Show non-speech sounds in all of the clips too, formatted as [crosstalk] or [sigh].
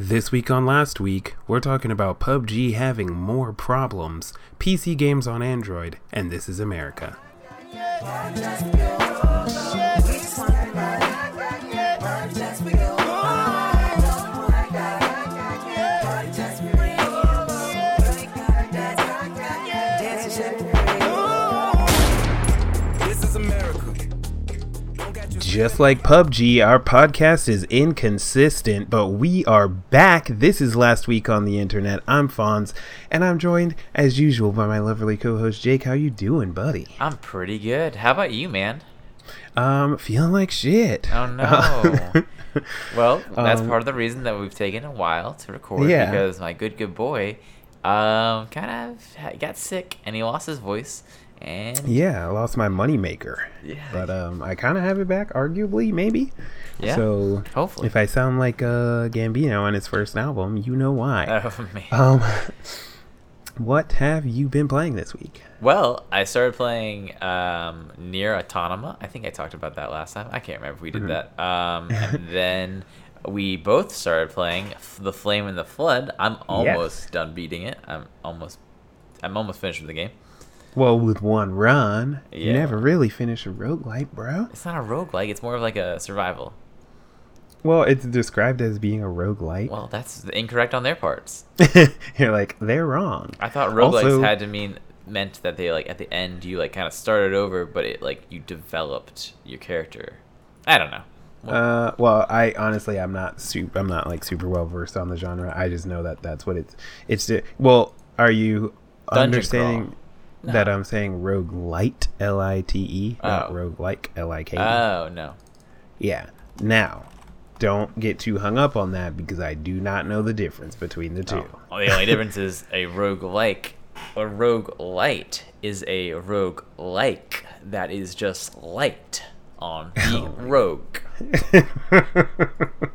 This week on last week, we're talking about PUBG having more problems, PC games on Android, and this is America. Just like PUBG, our podcast is inconsistent, but we are back. This is last week on the internet. I'm Fonz, and I'm joined as usual by my lovely co-host Jake. How you doing, buddy? I'm pretty good. How about you, man? Um, feeling like shit. Oh no. [laughs] [laughs] well, that's Um, part of the reason that we've taken a while to record Yeah. because my good good boy um kind of got sick and he lost his voice and yeah, I lost my moneymaker. Yeah. But um, I kind of have it back, arguably, maybe. Yeah, So hopefully. if I sound like uh, Gambino on his first album, you know why. [laughs] Oh man. Um, what have you been playing this week? Well, I started playing um, NieR: Automata. I think I talked about that last time. I can't remember if we Mm-hmm. did that. Um, [laughs] and then we both started playing F- The Flame and the Flood. I'm almost done beating it. I'm almost, I'm almost finished with the game. Well, with one run, you never really finish a roguelike, bro. It's not a roguelike. It's more of like a survival. Well, it's described as being a roguelike. Well, that's incorrect on their parts. [laughs] You're like, they're wrong. I thought roguelikes Also- had to mean meant that they like at the end you like kind of started over, but it like you developed your character. I don't know. Uh, well, I honestly, I'm not super. I'm not like super well versed on the genre. I just know that that's what it's. It's. Well, are you Dungeon understanding crawl. That I'm saying rogue light, L I T E, not Oh. roguelike, L I K E? Oh no. Yeah. Now, don't get too hung up on that because I do not know the difference between the two. Oh, well, the only [laughs] difference is a rogue like. A rogue light is a rogue like that is just light on the [laughs] rogue. [laughs]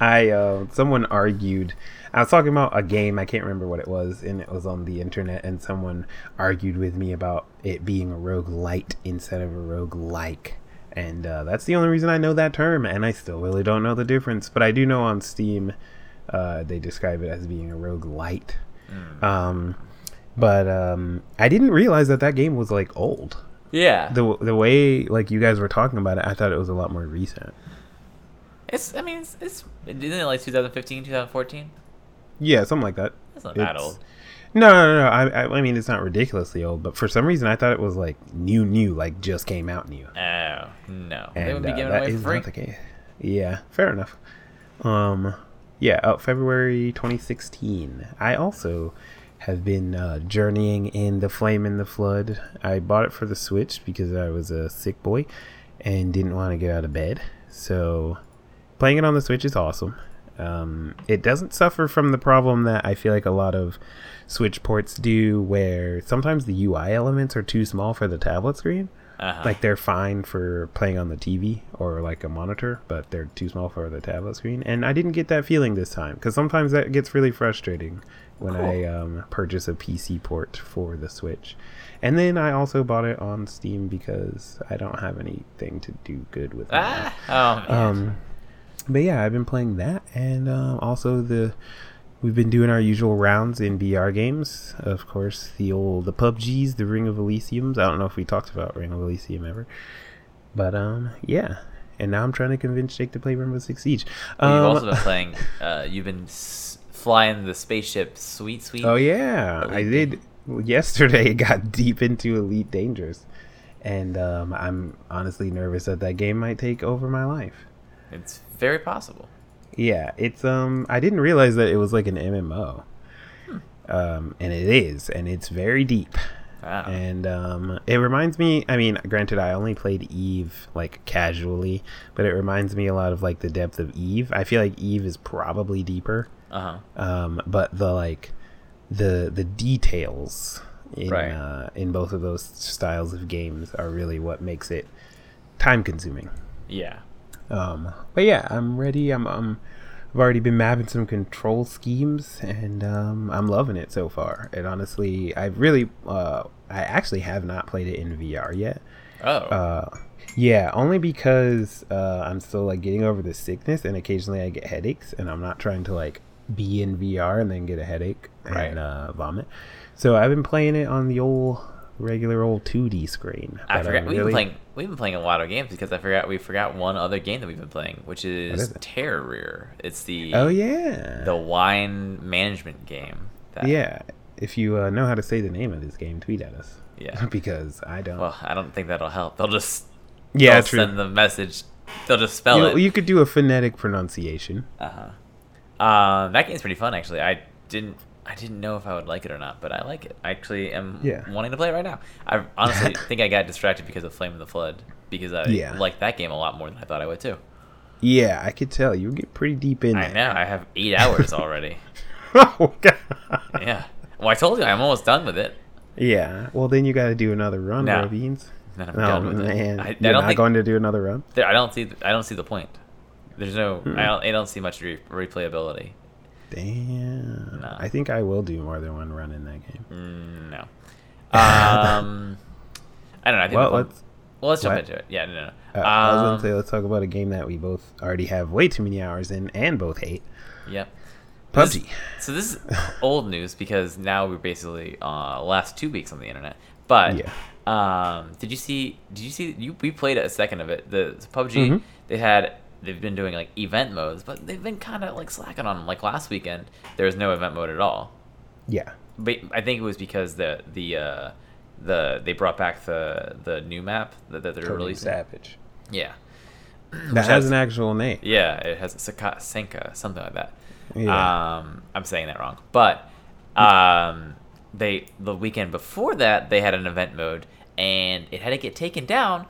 I uh, someone argued. I was talking about a game. I can't remember what it was, and it was on the internet. And someone argued with me about it being a rogue light instead of a rogue like. And uh, that's the only reason I know that term. And I still really don't know the difference. But I do know on Steam, uh, they describe it as being a rogue light. Um, but um, I didn't realize that that game was like old. Yeah. The the way like you guys were talking about it, I thought it was a lot more recent. It's I mean it's, it's isn't it like 2015, 2014? Yeah, something like that. That's not that old. No, no, no. I, I, I mean, it's not ridiculously old, but for some reason, I thought it was like new, new, like just came out new. Oh no. they And would be uh, giving away is free. not the case. Yeah, fair enough. Um, yeah, oh, February 2016. I also have been uh, journeying in the Flame in the Flood. I bought it for the Switch because I was a sick boy and didn't want to get out of bed. So playing it on the Switch is awesome. Um, it doesn't suffer from the problem that I feel like a lot of Switch ports do, where sometimes the UI elements are too small for the tablet screen. Uh-huh. Like they're fine for playing on the TV or like a monitor, but they're too small for the tablet screen. And I didn't get that feeling this time because sometimes that gets really frustrating when I um, purchase a PC port for the Switch. And then I also bought it on Steam because I don't have anything to do good with it. ah. Oh man. Um, but yeah, I've been playing that, and uh, also the we've been doing our usual rounds in VR games. Of course, the old the PUBGs, the Ring of Elysiums. I don't know if we talked about Ring of Elysium ever, but um, yeah. And now I'm trying to convince Jake to play Rainbow Six Siege. Well, you've Um, also been [laughs] playing. Uh, you've been s- flying the spaceship, sweet, sweet. Oh yeah, I did. Yesterday, got [laughs] deep into Elite Dangerous, and um, I'm honestly nervous that that game might take over my life. It's very possible. Yeah, it's um I didn't realize that it was like an MMO. Um and it is and it's very deep. Wow. And um it reminds me I mean, granted I only played Eve like casually, but it reminds me a lot of like the depth of Eve. I feel like Eve is probably deeper. Uh huh. Um but the like the the details in Right. uh in both of those styles of games are really what makes it time consuming. Yeah. Um, but yeah, I'm ready. I'm, um, I've already been mapping some control schemes, and um, I'm loving it so far. And honestly, I really, uh, I actually have not played it in VR yet. Oh. Uh, Yeah, only because uh, I'm still like getting over the sickness, and occasionally I get headaches, and I'm not trying to like be in VR and then get a headache Right. and uh, vomit. So I've been playing it on the old regular old 2D screen. I forgot I'm we've really- been playing we've been playing a lot of games because I forgot we forgot one other game that we've been playing, which is, is it? Terror. It's the Oh yeah, the wine management game. That, yeah. If you uh, know how to say the name of this game, tweet at us. Yeah. [laughs] because I don't. Well, I don't think that'll help. They'll just yeah, they'll true. send the message. They'll just spell you, know, it. you could do a phonetic pronunciation. Uh huh. Uh, that game's pretty fun actually. I didn't I didn't know if I would like it or not, but I like it. I actually am Yeah. wanting to play it right now. I honestly [laughs] think I got distracted because of Flame of the Flood because I Yeah. like that game a lot more than I thought I would too. Yeah, I could tell you get pretty deep in. I there. know. I have eight hours already. [laughs] oh god. yeah. Well, I told you I'm almost done with it. Yeah. Well, then you got to do another run, No. beans. I'm Oh man, it. I, I you're don't not think going to do another run. there, I don't see I don't see the point. There's no Hmm. I don't I don't see much re- replayability. Damn. No. I think I will do more than one run in that game. Mm, no. [laughs] Um, I don't know. I think Well, the let's. well, let's jump what? into it. Yeah, no, no. Uh, no. I was Um, gonna say let's talk about a game that we both already have way too many hours in and both hate. Yep. PUBG. This- so this is [laughs] old news because now we're basically uh last two weeks on the internet. But Yeah. um, did you see? Did you see? You we played a second of it. The PUBG Mhm. they had they've been doing like event modes, but they've been kind of like slacking on them. Like last weekend, there was no event mode at all. Yeah. But I think it was because the the uh, the they brought back the the new map that, that they're Cody releasing. Savage. Yeah. That has has- an actual name. Yeah, it has Saka, Senka, something like that. Yeah. Um, I'm saying that wrong, but um, they the weekend before that they had an event mode, and it had to get taken down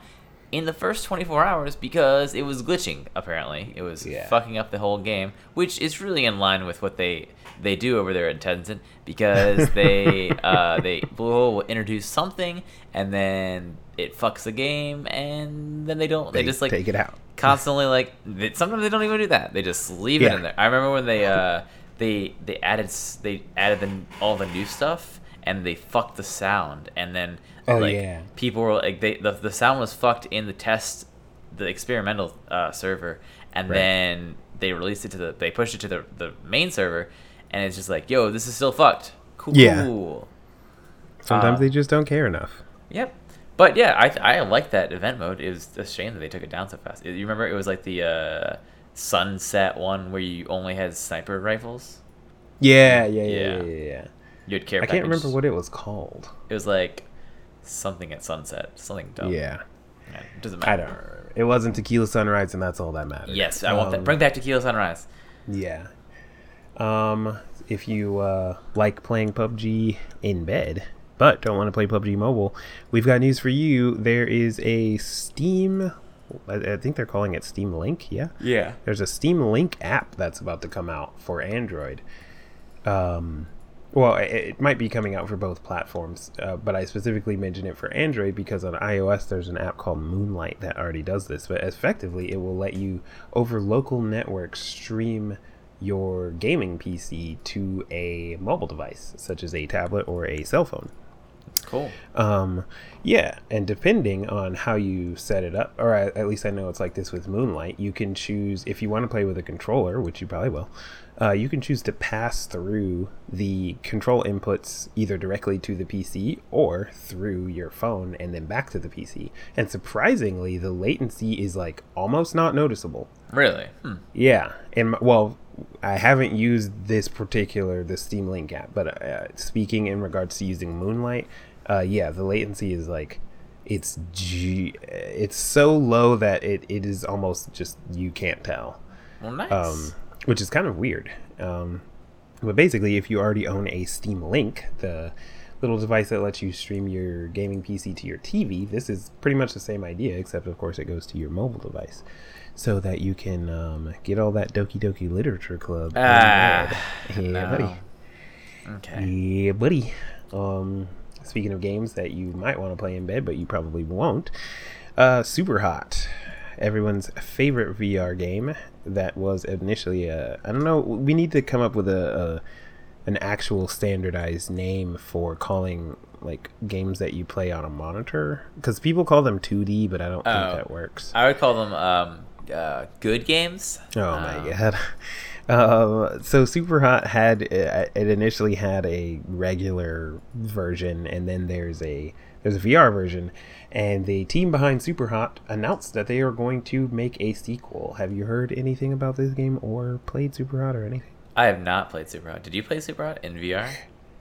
in the first 24 hours because it was glitching. Apparently, it was Yeah. fucking up the whole game, which is really in line with what they they do over there at Tencent because [laughs] they uh, they will introduce something and then it fucks the game and then they don't they, They just like take it out. constantly like they, sometimes they don't even do that they just leave it in there i remember when they uh they they added they added the, all the new stuff and they fucked the sound and then Oh, like yeah. people were like they the, the sound was fucked in the test the experimental uh, server and Right. then they released it to the they pushed it to the, the main server and it's just like yo this is still fucked cool Yeah. Sometimes Uh, they just don't care enough. Yep. But yeah, I I like that event mode. It was a shame that they took it down so fast. You remember it was like the uh, sunset one where you only had sniper rifles. Yeah, yeah, yeah, Yeah. yeah, yeah. yeah. You had care. I can't remember what it was called. it was like. Something at sunset. Something dumb. Yeah. Yeah, it doesn't matter. I matter. don't remember. It wasn't Tequila Sunrise, and that's all that matters. Yes, I want that. Um, Bring back Tequila Sunrise. Yeah. Um, if you uh, like playing PUBG in bed, but don't want to play PUBG Mobile, we've got news for you. There is a Steam. I, I think they're calling it Steam Link. Yeah. Yeah. There's a Steam Link app that's about to come out for Android. Um, well, it, it might be coming out for both platforms, uh, but I specifically mention it for Android because on iOS there's an app called Moonlight that already does this. But effectively, it will let you over local networks stream your gaming PC to a mobile device, such as a tablet or a cell phone. Cool. Um, yeah, and depending on how you set it up, or at at least I know it's like this with Moonlight, you can choose if you want to play with a controller, which you probably will. Uh, you can choose to pass through the control inputs either directly to the PC or through your phone and then back to the PC. And surprisingly, the latency is like almost not noticeable. Really? Hmm. Yeah, and well, I haven't used this particular the Steam Link app, but uh, speaking in regards to using Moonlight, uh, yeah, the latency is like it's G- it's so low that it, it is almost just you can't tell, Well, nice. um, which is kind of weird. Um, but basically, if you already own a Steam Link, the little device that lets you stream your gaming PC to your TV, this is pretty much the same idea, except of course it goes to your mobile device, so that you can um, get all that Doki Doki Literature Club. Ah, [laughs] yeah, no. buddy. okay. Yeah, buddy. Um, speaking of games that you might want to play in bed, but you probably won't, uh, Super Hot, everyone's favorite VR game that was initially a. I don't know. We need to come up with a. an actual standardized name for calling like games that you play on a monitor because people call them 2D, but I don't Oh. think that works. I would call them um, uh, good games. Oh Um, my god. [laughs] Um, so Super Hot had it initially had a regular version, and then there's a there's a VR version, and the team behind Super Hot announced that they are going to make a sequel. Have you heard anything about this game or played Super Hot or anything? I have not played Super Hot. Did you play Super Hot in VR?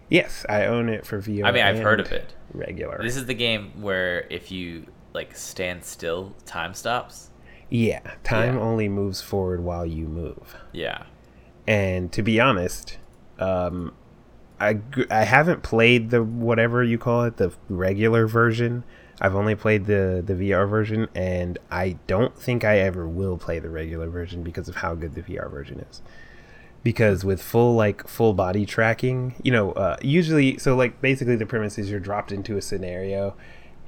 Yes, I own it for VR. I mean, I've heard of it. Regular. This is the game where if you like stand still, time stops. yeah, time Yeah. only moves forward while you move. Yeah. And to be honest, um, I, I haven't played the whatever you call it, the regular version. I've only played the, the VR version, and I don't think I ever will play the regular version because of how good the VR version is. Because with full like full body tracking, you know, uh, usually so like basically the premise is you're dropped into a scenario,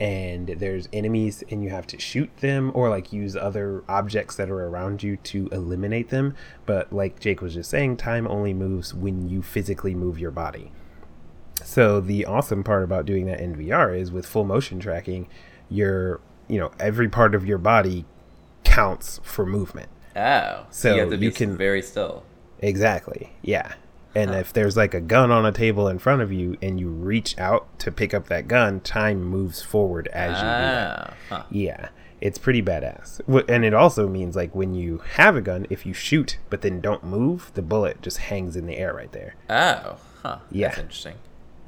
and there's enemies and you have to shoot them or like use other objects that are around you to eliminate them but like jake was just saying time only moves when you physically move your body so the awesome part about doing that in vr is with full motion tracking your you know every part of your body counts for movement Oh. So you have to be you can- very still. Exactly. Yeah. And Huh. if there's like a gun on a table in front of you and you reach out to pick up that gun, time moves forward as you do that. Ah. Huh. Yeah. It's pretty badass. And it also means like when you have a gun, if you shoot but then don't move, the bullet just hangs in the air right there. Oh. Huh. Yeah. That's interesting.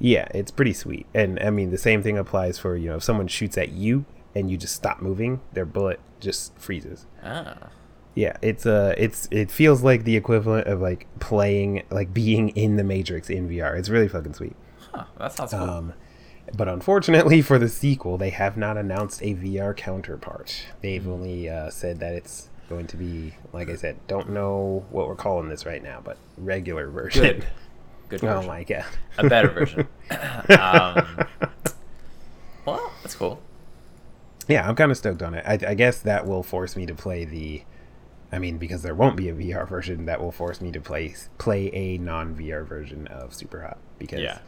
Yeah, it's pretty sweet. And I mean, the same thing applies for, you know, if someone shoots at you and you just stop moving, their bullet just freezes. Oh. Yeah, it's uh it's it feels like the equivalent of like playing like being in the Matrix in VR. It's really fucking sweet. Huh. That sounds cool. Um but unfortunately for the sequel, they have not announced a VR counterpart. They've Hmm. only uh, said that it's going to be like I said, don't know what we're calling this right now, but regular version. Good. [laughs] Good oh version. my god. A better version. [laughs] um, well, that's cool. Yeah, I'm kind of stoked on it. I, I guess that will force me to play the. I mean, because there won't be a VR version, that will force me to play play a non VR version of Super Hot. Because, Yeah.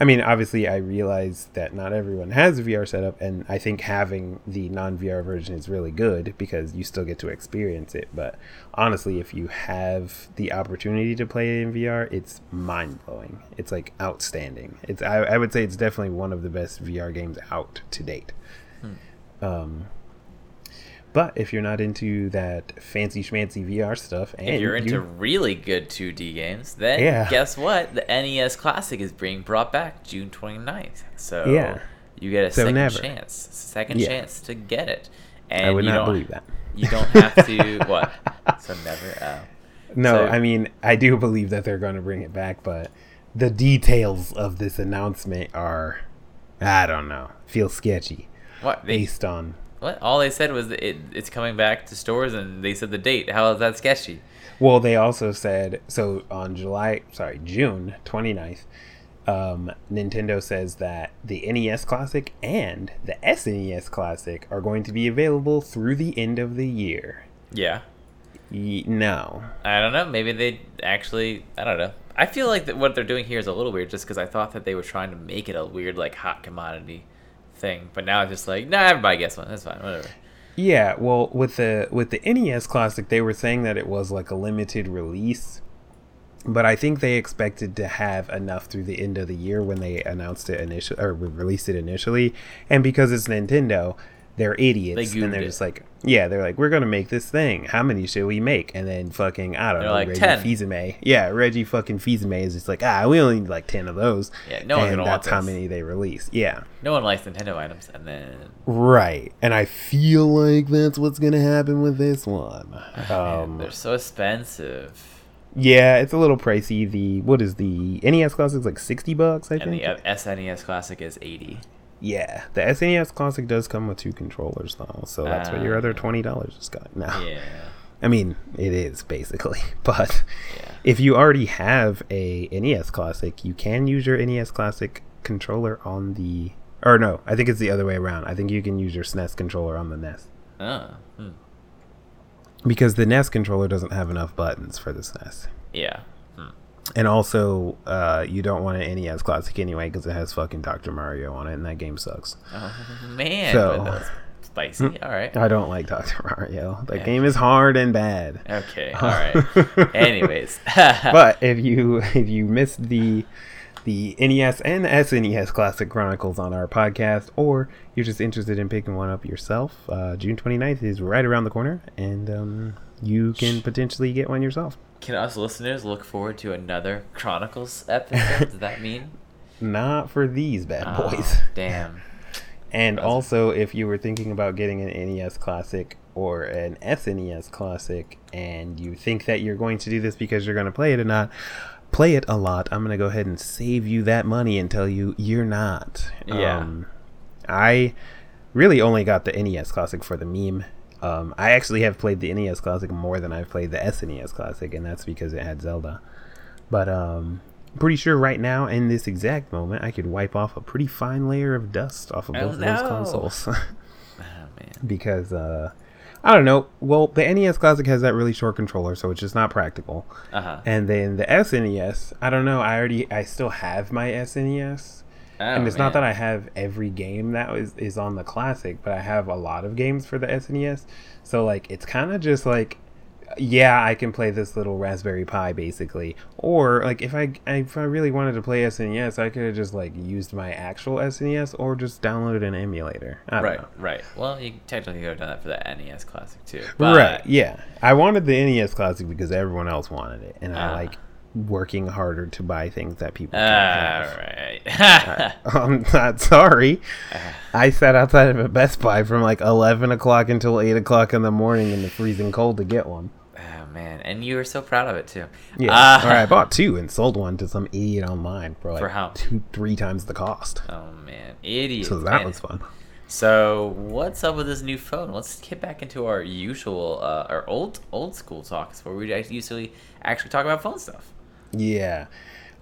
I mean, obviously, I realize that not everyone has a VR setup, and I think having the non VR version is really good because you still get to experience it. But honestly, if you have the opportunity to play it in VR, it's mind blowing. It's like outstanding. It's I, I would say it's definitely one of the best VR games out to date. Um, but if you're not into that fancy schmancy VR stuff, and If you're into you- really good 2D games, then Yeah. guess what? The NES Classic is being brought back June 29th. So Yeah. you get a So second never. chance, second Yeah. chance to get it. And I would not believe that. You don't have to [laughs] what? So never. Oh. No, So- I mean I do believe that they're going to bring it back, but the details of this announcement are, I don't know, feel sketchy What they based on. What? All they said was that it, it's coming back to stores, and they said the date. How is that sketchy? Well, they also said so on July, sorry, June 29th. Um, Nintendo says that the NES Classic and the SNES Classic are going to be available through the end of the year. Yeah. Ye- no, I don't know. Maybe they actually. I don't know. I feel like that what they're doing here is a little weird, just because I thought that they were trying to make it a weird, like, hot commodity thing. But now it's just like, nah, everybody gets one. That's fine. Whatever. Yeah, well, with the with the NES Classic, they were saying that it was like a limited release, but I think they expected to have enough through the end of the year when they announced it initially or released it initially. And because it's Nintendo, they're idiots, They and they're goofed just like, yeah, they're like, we're gonna make this thing. How many should we make? And then fucking I don't They're know, like, Reggie 10. Fils-Aimé, yeah, Reggie fucking Fils-Aimé is just like, ah, we only need like ten of those. Yeah, no and that's how many they release. Yeah. No one likes Nintendo items, and then Right. And I feel like that's what's going to happen with this one. [sighs] Um, they're so expensive. yeah, it's a little pricey. The what is the NES Classic? like 60 bucks, I And think. the SNES Classic is eighty. Yeah. The SNES Classic does come with two controllers though. So that's what your Ah. other $20 just got. now. Yeah. [laughs] I mean, it is basically. [laughs] But Yeah. if you already have a NES Classic, you can use your NES Classic controller on the or no, I think it's the other way around. I think you can use your SNES controller on the NES. Oh. Hmm. Because the NES controller doesn't have enough buttons for the SNES. Yeah. Hmm. And also, uh, you don't want an NES Classic anyway because it has fucking Dr. Mario on it, and that game sucks. Oh man, So- spicy. All right. I don't like Dr. [laughs] Mario. That Yeah. game is hard and bad. Okay. [laughs] All right. Anyways. [laughs] but if you if you missed the the NES and the SNES Classic Chronicles on our podcast, or you're just interested in picking one up yourself, uh, June 29th is right around the corner, and um, you can potentially get one yourself. Can us listeners look forward to another Chronicles episode? Does that mean? [laughs] Not for these bad Oh, boys. [laughs] damn. And That's- also, if you were thinking about getting an NES Classic or an SNES Classic, and you think that you're going to do this because you're going to play it or not, play it a lot. I'm going to go ahead and save you that money and tell you you're not. Yeah. Um, I really only got the NES Classic for the meme. Um, I actually have played the NES Classic more than I've played the SNES Classic, and that's because it had Zelda. But um, pretty sure right now, in this exact moment, I could wipe off a pretty fine layer of dust off of Oh, both of those consoles. Oh [laughs] man. because uh, I don't know. Well, the NES Classic has that really short controller, so it's just not practical. Uh huh. And then the SNES, I don't know. I already, I still have my SNES, Oh, and it's not that I have every game that is is on the Classic, but I have a lot of games for the SNES. So like, it's kind of just like, yeah, I can play this little Raspberry Pi basically, or like if I if I really wanted to play SNES, I could have just like used my actual SNES or just downloaded an emulator. Right, know. right. Well, you technically could have done that for the NES Classic too. right yeah i wanted the nes classic because everyone else wanted it and i Ah. like working harder to buy things that people All can't have. right. [laughs] i'm [laughs] not sorry Ah. i sat outside of a best buy from like 11 o'clock until 8 o'clock in the morning in the freezing cold to get one oh man, and you were so proud of it too. yeah Ah. or i bought two and sold one to some idiot online for like For how? two three times the cost Oh man, idiot. so that man. was fun So what's up with this new phone? Let's get back into our usual, uh, our old old school talks where we usually actually talk about phone stuff. Yeah.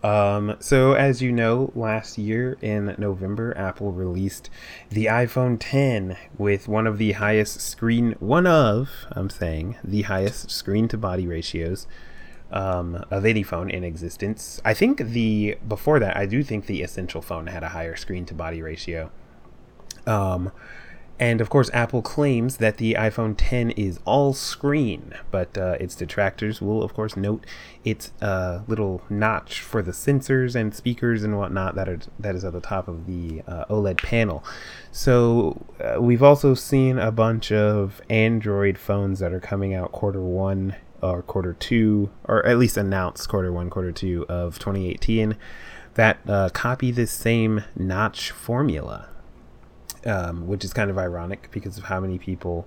Um, so, as you know, last year in November, Apple released the iPhone 10 with one of the highest screen, one of, I'm saying, the highest screen to body ratios um, of any phone in existence. I think the, before that, I do think the Essential phone had a higher screen to body ratio. Um, and of course, Apple claims that the iPhone 10 is all screen, but uh, its detractors will, of course, note its uh, little notch for the sensors and speakers and whatnot that are that is at the top of the uh, OLED panel. So uh, we've also seen a bunch of Android phones that are coming out quarter one or quarter two, or at least announced quarter one, quarter two of 2018, that uh, copy this same notch formula um, which is kind of ironic because of how many people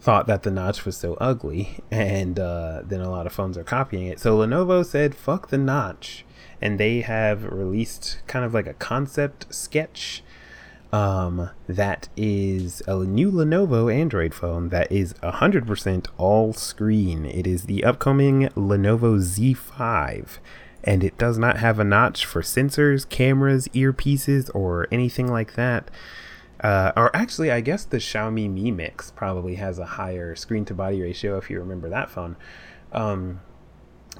thought that the notch was so ugly, [laughs] and uh, then a lot of phones are copying it. So Lenovo said, "Fuck the notch," and they have released kind of like a concept sketch um, that is a new Lenovo Android phone that is 100% all screen. It is the upcoming Lenovo Z5, and it does not have a notch for sensors, cameras, earpieces, or anything like that. Uh, or actually, I guess the Xiaomi Mi Mix probably has a higher screen to body ratio if you remember that phone. Um,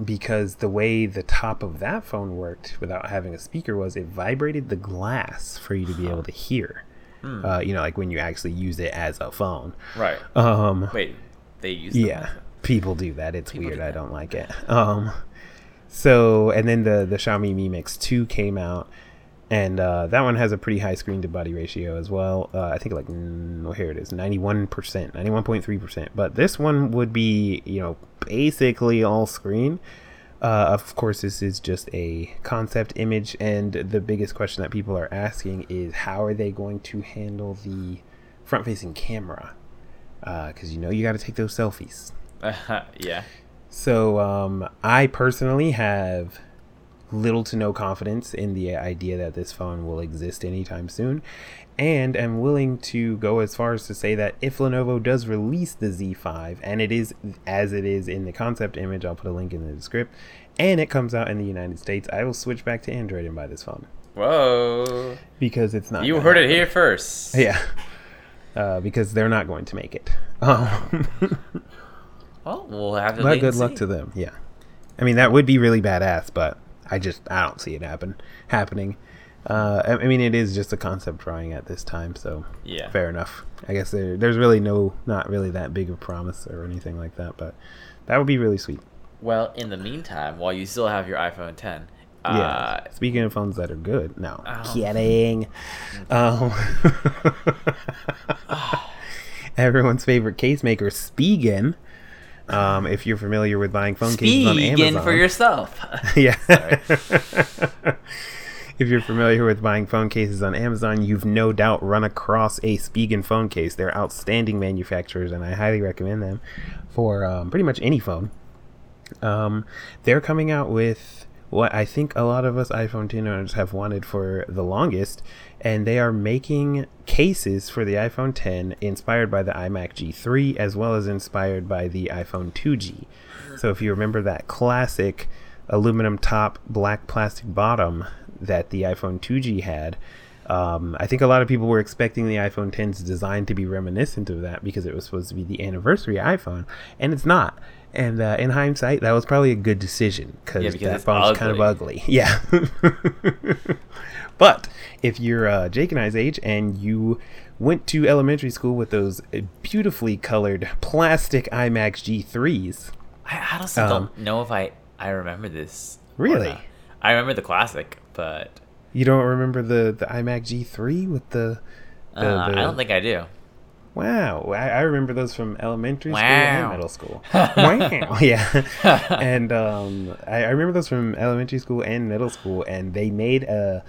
because the way the top of that phone worked without having a speaker was it vibrated the glass for you to be able to hear. Hmm. Uh, you know, like when you actually use it as a phone. Right. Um, Wait, they use yeah, people do that. It's People weird. do I don't like it. Um, so and then the the Xiaomi Mi Mix Two came out, and uh, that one has a pretty high screen to body ratio as well. Uh, I think like well, here it is, ninety one percent, ninety one point three percent. But this one would be you know basically all screen. Uh, of course, this is just a concept image, and the biggest question that people are asking is how are they going to handle the front-facing camera? Because you know you got to take those selfies. [laughs] yeah. So um, I personally have little to no confidence in the idea that this phone will exist anytime soon, and am willing to go as far as to say that if Lenovo does release the Z5, and it is as it is in the concept image, I'll put a link in the script, and it comes out in the United States, I will switch back to Android and buy this phone Whoa. because it's not. You heard it here first. [laughs] Yeah. Uh, because they're not going to make it. [laughs] Um, Well, we'll have to but good luck see. to them. Yeah. I mean, that would be really badass, but I just I don't see it happen happening. Uh, I, I mean, it is just a concept drawing at this time, so Yeah. fair enough. I guess there, there's really no, not really that big of promise or anything like that, but that would be really sweet. Well, in the meantime, while you still have your iPhone 10, uh, yeah. Speaking of phones that are good, no, Oh. kidding. [laughs] Um, [laughs] [sighs] everyone's favorite case maker, Spigen. Um, if you're familiar with buying phone cases on Amazon, for yourself. [laughs] yeah. If you're familiar with buying phone cases on Amazon, you've no doubt run across a Spigen phone case. They're outstanding manufacturers, and I highly recommend them for um, pretty much any phone. Um, they're coming out with what I think a lot of us iPhone 10 owners have wanted for the longest, and they are making cases for the iPhone 10 inspired by the iMac G3 as well as inspired by the iPhone 2G. So if you remember that classic aluminum top, black plastic bottom that the iPhone 2G had, um, I think a lot of people were expecting the iPhone 10's design to be reminiscent of that because it was supposed to be the anniversary iPhone, and it's not. And uh, in hindsight, that was probably a good decision cause Yeah, because that phone's kind of ugly. [laughs] Yeah. [laughs] but if you're uh, Jake and I's age and you went to elementary school with those beautifully colored plastic iMacs G3s, I honestly Um, don't know if I, I remember this. Really? I remember the classic, but you don't remember the, the iMac G3 with the. the, uh, I don't think I do. Wow, I, I remember those from elementary school and middle school. [laughs] wow, [laughs] yeah, [laughs] and um, I, I remember those from elementary school and middle school, and they made a,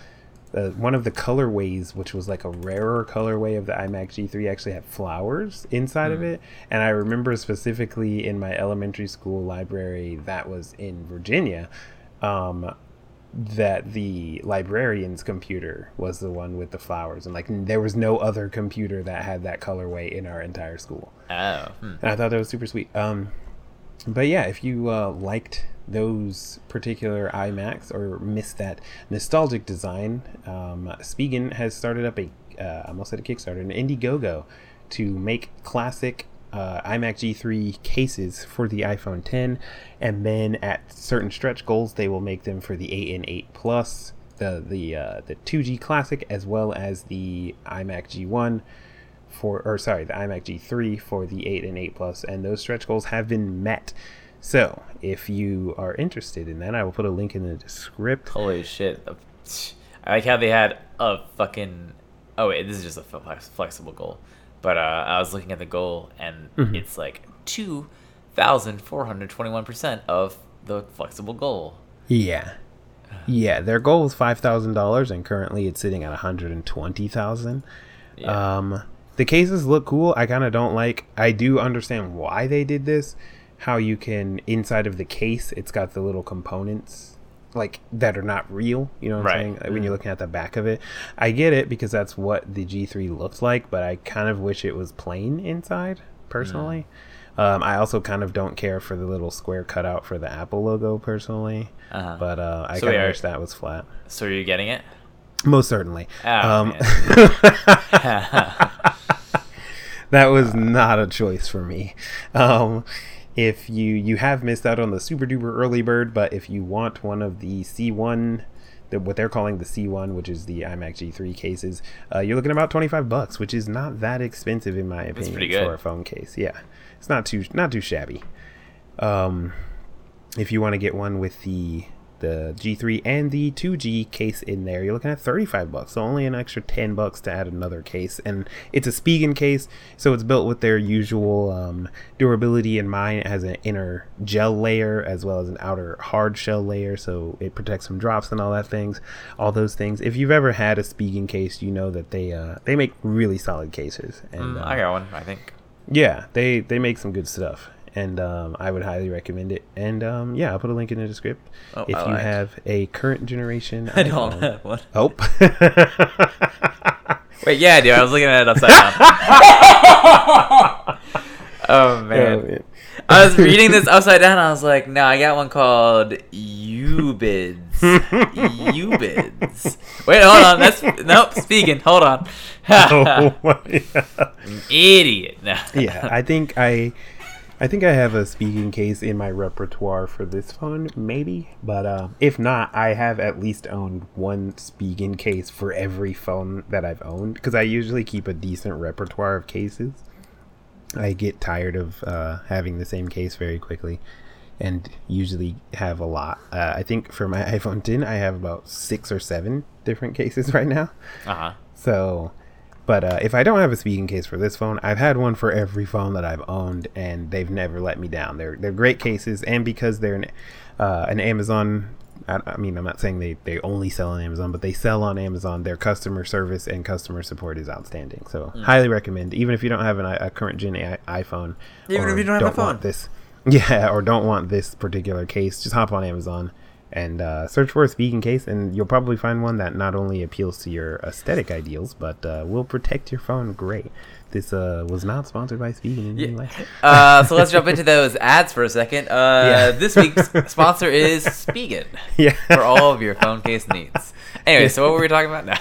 a one of the colorways, which was like a rarer colorway of the iMac G3, actually had flowers inside of it, and I remember specifically in my elementary school library that was in Virginia. Um, that the librarian's computer was the one with the flowers and like there was no other computer that had that colorway in our entire school Oh, hmm. and i thought that was super sweet um but yeah if you uh, liked those particular imacs or miss that nostalgic design um, spigen has started up a uh, I almost a kickstarter an indiegogo to make classic uh, iMac G3 cases for the iPhone 10, and then at certain stretch goals, they will make them for the 8 and 8 Plus, the the uh, the 2G Classic, as well as the iMac G1 for, or sorry, the iMac G3 for the 8 and 8 Plus, and those stretch goals have been met. So, if you are interested in that, I will put a link in the description. holy shit! I like how they had a fucking. Oh wait, this is just a flexible goal. But uh, I was looking at the goal, and Mhm. it's like two thousand four hundred twenty-one percent of the flexible goal. Yeah. Yeah, their goal was five thousand dollars, and currently it's sitting at one hundred and twenty thousand. Yeah. Um, the cases look cool. I kind of don't like. I do understand why they did this. How you can inside of the case, it's got the little components like that are not real. You know what Right. I'm saying? Like, when you're looking at the back of it, I get it because that's what the G3 looks like. But I kind of wish it was plain inside. Personally, um, I also kind of don't care for the little square cutout for the Apple logo. Personally, Uh-huh. but uh, I So kind of wish that was flat. so are you getting it? Most certainly. Oh, um, [laughs] [laughs] that was not a choice for me. Um, if you you have missed out on the super duper early bird, but if you want one of the C1, the, what they're calling the C1, which is the iMac G3 cases, uh, you're looking at about 25 bucks, which is not that expensive in my opinion for a phone case. Yeah, it's not too not too shabby. Um, if you want to get one with the the G3 and the 2G case in there, you're looking at 35 bucks. So only an extra 10 bucks to add another case. And it's a Spigen case, so it's built with their usual um, durability in mind. It has an inner gel layer as well as an outer hard shell layer, so it protects from drops and all that things, all those things. If you've ever had a Spigen case, you know that they uh, they make really solid cases. And Mm, I got one. I think. yeah, they they make some good stuff, and um, I would highly recommend it. And um, yeah, I'll put a link in the description. Oh, if I you have a current generation, [laughs] I don't iPhone- have one. Oh. [laughs] Wait, yeah, do. I was looking at it upside down. [laughs] oh man. Oh, man. I was reading this upside down. I was like, no, I got one called Ubids. Ubids. Wait, hold on. That's nope. Speaking. Hold on. oh my God. Idiot. No. yeah, I think I I think I have a Spigen case in my repertoire for this phone, maybe. But uh, if not, I have at least owned one Spigen case for every phone that I've owned because I usually keep a decent repertoire of cases. I get tired of uh, having the same case very quickly and usually have a lot. Uh, I think for my [laughs] iPhone 10, I have about six or seven different cases right now. Uh huh. So, but uh, if I don't have a Spigen case for this phone, I've had one for every phone that I've owned, and they've never let me down. They're they're great cases, and because they're an, uh, an Amazon. I, I mean, I'm not saying they, they only sell on Amazon, but they sell on Amazon. Their customer service and customer support is outstanding. So, highly recommend. Even if you don't have an, a current gen i- iPhone, Even or if you don't have a want phone. this, [laughs] yeah, or don't want this particular case, just hop on Amazon and uh, search for a Spigen case, and you'll probably find one that not only appeals to your aesthetic ideals, but uh, will protect your phone great. This uh, was not sponsored by in any way. [laughs] Uh, so let's jump into those ads for a second. Uh, Yeah. This week's sponsor is Spigen [laughs] Yeah. for all of your phone case needs. Anyway, so what were we talking about now?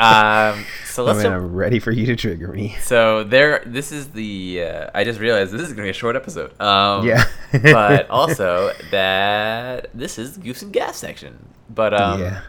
[laughs] um, so let's I mean, I'm ready for you to trigger me. So there, this is the. Uh, I just realized this is gonna be a short episode. Um, Yeah. but also that this is the Goose and Gas section. But um, Yeah.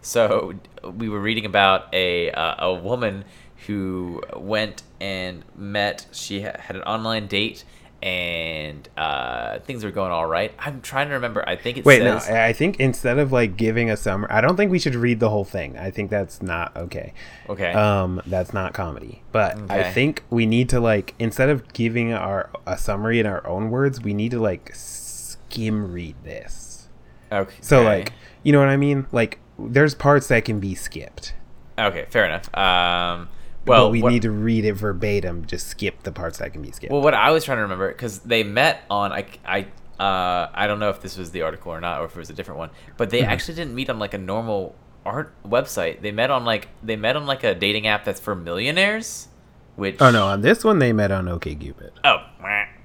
So we were reading about a uh, a woman who went and met. She ha- had an online date. And uh, things were going all right. I'm trying to remember. I think it Wait, says no. I I think instead of like giving a summary, I don't think we should read the whole thing. I think that's not okay. okay. Um, that's not comedy. But I think we need to like instead of giving our a summary in our own words, we need to like skim read this. okay. So like, you know what I mean? Like, there's parts that can be skipped. okay, fair enough. Um, well, but we what- need to read it verbatim. Just skip the parts that can be skipped. Well, what I was trying to remember because they met on I I uh, I don't know if this was the article or not, or if it was a different one, but Mm-hmm. they actually didn't meet on like a normal art website. They met on like they met on like a dating app that's for millionaires. Which oh no, on this one they met on OK OkCupid. oh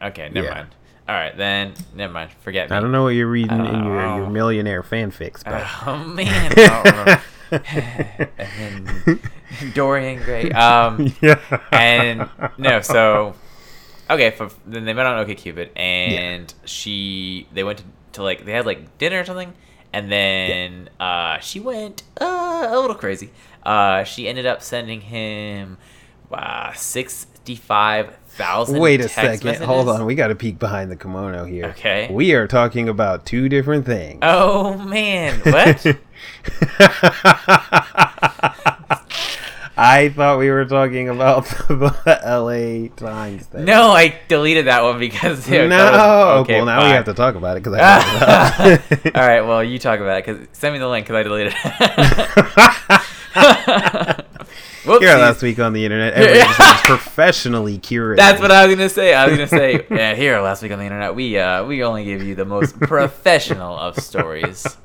okay never Yeah. mind. All right then never mind. Forget me. I don't know what you're reading in your, Oh. your millionaire fanfics, but Oh man. [laughs] I don't remember. and Dorian Gray. Um, [laughs] yeah. and no, so okay, for, then they met on OkCupid, and she they went to, to like they had like dinner or something, and then uh, she went uh, a little crazy. Uh, she ended up sending him uh, sixty five thousand. Wait a second. Hold on. We got to peek behind the kimono here. Okay. We are talking about two different things. Oh man, what? [laughs] I thought we were talking about [laughs] the LA Times thing. no, I deleted that one because [laughs] No. was- okay, well, now we have to talk about it because I. All right, well, you talk about it because send me the link because I deleted it. Here last week on the internet, every Yeah. episode is [laughs] professionally curated. That's what I was gonna say. I was gonna say, [laughs] yeah, here last week on the internet, we uh we only give you the most [laughs] professional of stories.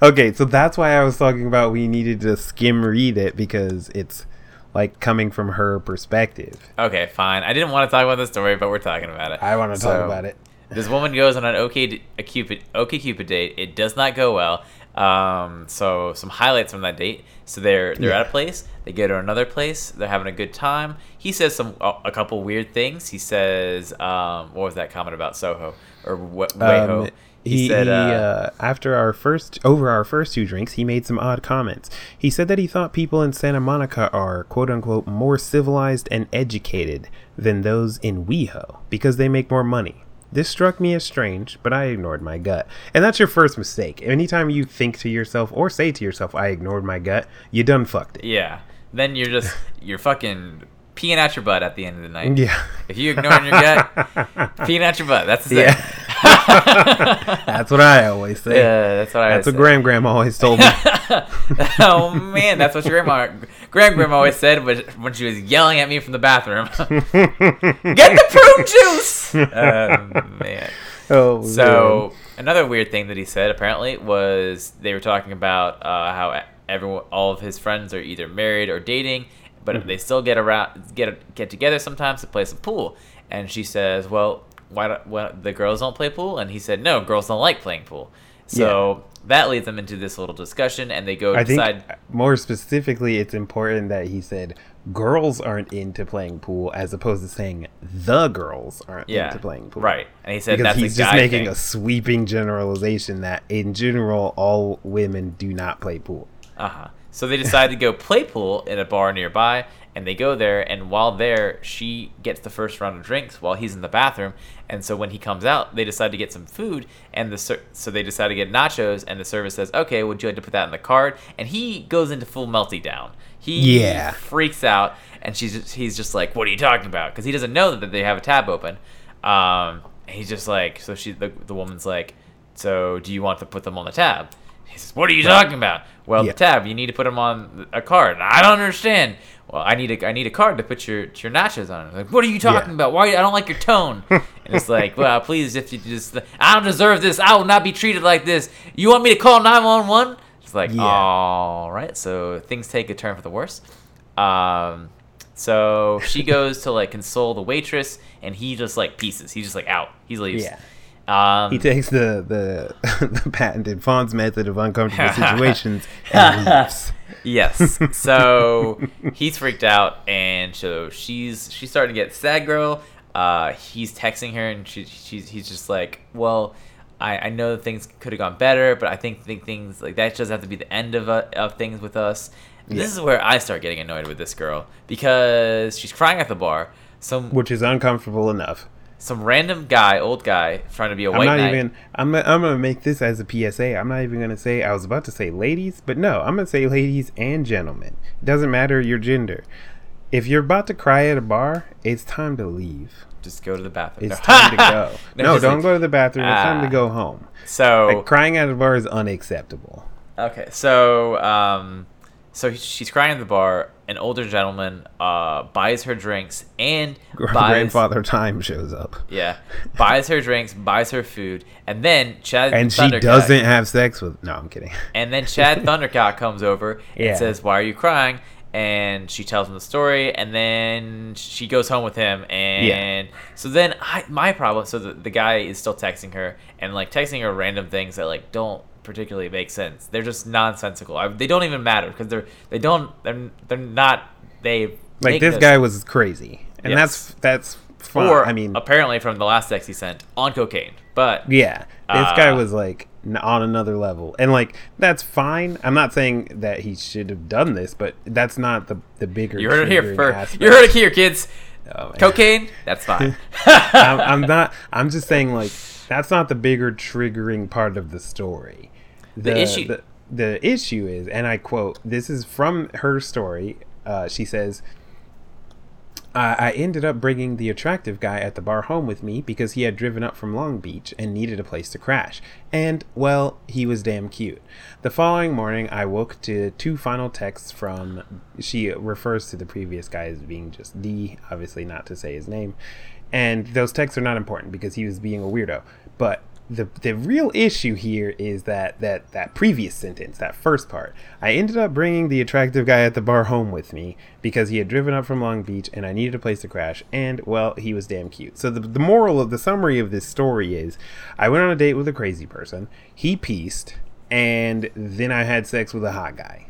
Okay, so that's why I was talking about we needed to skim read it because it's like coming from her perspective. Okay, fine. I didn't want to talk about the story, but we're talking about it. I want to talk about it. This woman goes on an OK a Cupid OK Cupid date. It does not go well. Um, so some highlights from that date. So they're they're at a place. They go to another place. They're having a good time. He says some a a couple weird things. He says, um, what was that comment about Soho or what Um, he, he, uh, after our first over our first two drinks, he made some odd comments. He said that he thought people in Santa Monica are quote unquote more civilized and educated than those in WeHo because they make more money. This struck me as strange, but I ignored my gut. And that's your first mistake. Anytime you think to yourself or say to yourself, I ignored my gut, you done fucked it. yeah. Then you're just [laughs] you're fucking peeing out your butt at the end of the night. Yeah. If you ignoring your gut, [laughs] peeing out your butt. That's the Yeah. [laughs] That's what I always say. Yeah, that's what I. That's what. Graham Graham always told me. [laughs] oh man, that's what your grandma, grand grandma always said when when she was yelling at me from the bathroom. [laughs] Get the prune juice. Oh man. oh, So another weird thing that he said apparently was they were talking about uh, how everyone, all of his friends are either married or dating, but Mm-hmm. they still get around, get get together sometimes to play some pool. And she says, "Well, why don't well, the girls don't play pool?" And he said, "No, girls don't like playing pool." So that leads them into this little discussion, and they go I think more specifically, it's important that he said girls aren't into playing pool as opposed to saying the girls aren't Yeah, into playing pool. right. And he said Because that's he's just making thing. a sweeping generalization that in general all women do not play pool. Uh huh. So they decide to go play pool in a bar nearby, and they go there. And while there, she gets the first round of drinks while he's in the bathroom. And so when he comes out, they decide to get some food, and the ser- so they decide to get nachos. And the server says, "Okay, would you like to put that in the card?" And he goes into full melty down. He Yeah. freaks out, and she's just, he's just like, "What are you talking about?" Because he doesn't know that they have a tab open. Um, he's just like, so she the, the woman's like, "So do you want to put them on the tab?" He says, "What are you talking about?" Well, Yeah. the tab. You need to put them on a card. I don't understand. Well, I need a I need a card to put your your nachos on. I'm like, what are you talking Yeah. about? Why? I don't like your tone. [laughs] and it's like, well, please, if you just, I don't deserve this. I will not be treated like this. You want me to call nine one one? It's like, Yeah. all right. So things take a turn for the worse. Um, so she [laughs] goes to like console the waitress, and he just like pieces. He's just like out. He leaves. Yeah. Um, He takes the the, [laughs] the patented Fawn's method of uncomfortable [laughs] situations and leaves. Yes. So he's freaked out, and so she's she's starting to get sad girl. Uh, he's texting her, and she, she's he's just like, well, I, I know that things could have gone better, but I think think things like that doesn't have to be the end of uh, of things with us. Yeah. This is where I start getting annoyed with this girl because she's crying at the bar. Some Which is uncomfortable enough. Some random guy, old guy, trying to be a I'm white not knight. even. I'm. I'm gonna make this as a PSA. I'm not even gonna say. I was about to say ladies, but no. I'm gonna say ladies and gentlemen. It doesn't matter your gender. If you're about to cry at a bar, it's time to leave. Just go to the bathroom. It's time to go. [laughs] no, just don't like- go to the bathroom. It's time Ah. to go home. So Like crying at a bar is unacceptable. Okay, so um, so she's crying at the bar. An older gentleman uh buys her drinks and [laughs] buys Grandfather Time shows up, yeah buys her drinks, buys her food, and then Chad and she doesn't have sex with. No, I'm kidding. [laughs] And then Chad Thundercat comes over and says, "Why are you crying?" And she tells him the story, and then she goes home with him. And so then I, my problem. So the, the guy is still texting her and like texting her random things that like don't particularly make sense. They're just nonsensical. I, they don't even matter because they're they don't they're they're not they Like this guy was crazy, and Yes. that's that's fine. Or I mean, apparently from the last text he sent on cocaine, but Yeah, this guy Uh, was like on another level, and like that's fine. I'm not saying that he should have done this, but that's not the the bigger. you heard it here first. aspect. You heard it here, kids. Oh. Cocaine, that's fine. [laughs] I'm, I'm not. I'm just saying like that's not the bigger triggering part of the story. The issue- The, the issue is, and I quote: "This is from her story." Uh, she says. I I ended up bringing the attractive guy at the bar home with me because he had driven up from Long Beach and needed a place to crash. And, well, he was damn cute. The following morning, I woke to two final texts from. She refers to the previous guy as being just the, obviously not to say his name. And those texts are not important because he was being a weirdo. But the the real issue here is that that that previous sentence, that first part. I ended up bringing the attractive guy at the bar home with me because he had driven up from Long Beach and I needed a place to crash. And well, he was damn cute. So the the moral of the summary of this story is, I went on a date with a crazy person. He pieced, and then I had sex with a hot guy.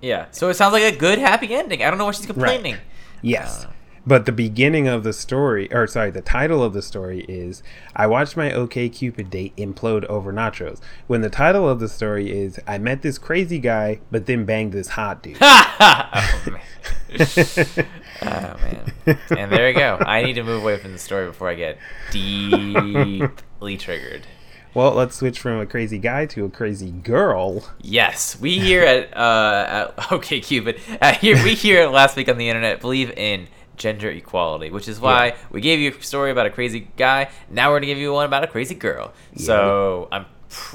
Yeah. So it sounds like a good happy ending. I don't know why she's complaining. Right. Yes. Uh. But the beginning of the story, or sorry, the title of the story is I watched my OK Cupid date implode over nachos. When the title of the story is I met this crazy guy, but then banged this hot dude. [laughs] oh, man. [laughs] oh man. And there you go. I need to move away from the story before I get deeply triggered. well, let's switch from a crazy guy to a crazy girl. Yes, we here at uh at OK Cupid uh, here we here last week on the internet believe in gender equality, which is why Yeah. we gave you a story about a crazy guy. Now we're gonna give you one about a crazy girl. So I'm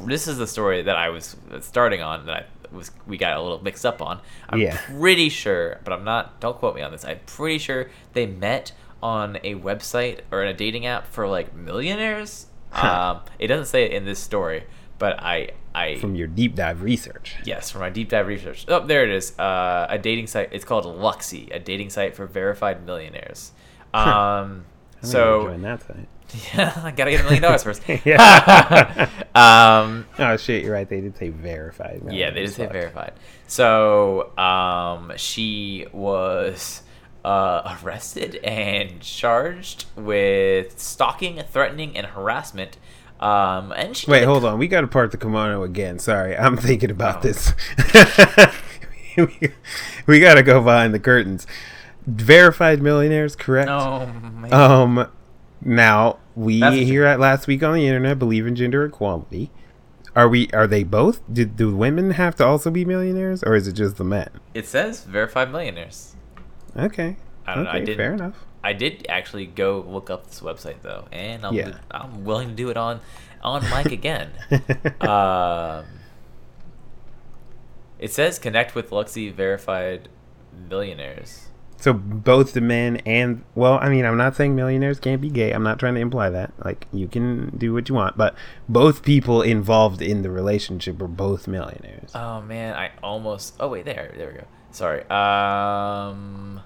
this is the story that I was starting on that I was we got a little mixed up on. I'm Yeah. pretty sure, but I'm not. Don't quote me on this. I'm pretty sure they met on a website or in a dating app for like millionaires. Huh. Um, it doesn't say it in this story, but I I From your deep dive research. Yes, from my deep dive research. Oh, there it is. Uh, a dating site. It's called Luxy, a dating site for verified millionaires. Um, I'm so join that site. [laughs] yeah, I gotta get a million dollars first. [laughs] Yeah. [laughs] um, Oh shit, you're right. They did say verified. yeah, they did say Fuck. verified. So um, she was uh, arrested and charged with stalking, threatening, and harassment. Um, and she Wait, hold on. We got to part the kimono again. Sorry, I'm thinking about Oh. this. [laughs] we, we got to go behind the curtains. Verified millionaires, correct? No, man. Um, now we That's- here at last week on the internet believe in gender equality. Are we? Are they both? Did do women have to also be millionaires, or is it just the men? it says verified millionaires. Okay. I don't know, I okay, didn't- fair enough. I did actually go look up this website though, and I'm, Yeah. I'm willing to do it on on mic [laughs] again. um, it says connect with Luxy verified millionaires. So both the men and well, I mean, I'm not saying millionaires can't be gay. I'm not trying to imply that. Like you can do what you want, but both people involved in the relationship are both millionaires. Oh man, I almost. Oh wait, there, there we go. Sorry. Um,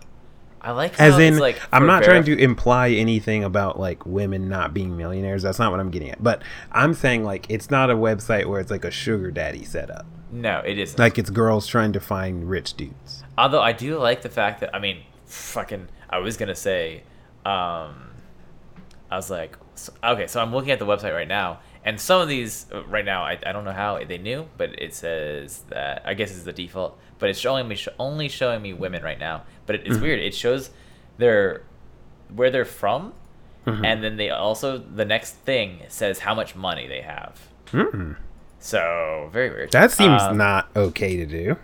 I like As in, like I'm not trying to imply anything about like women not being millionaires. That's not what I'm getting at. But I'm saying like it's not a website where it's like a sugar daddy setup. No, it isn't. Like it's girls trying to find rich dudes. Although I do like the fact that I mean, fucking, I was gonna say, um, I was like, okay, so I'm looking at the website right now, and some of these uh, right now, I, I don't know how they knew, but it says that I guess it's the default, but it's showing me sh- only showing me women right now. But it, it's weird. It shows their where they're from, and then they also the next thing says how much money they have. Mm-mm. So very weird. That seems Um, not okay to do.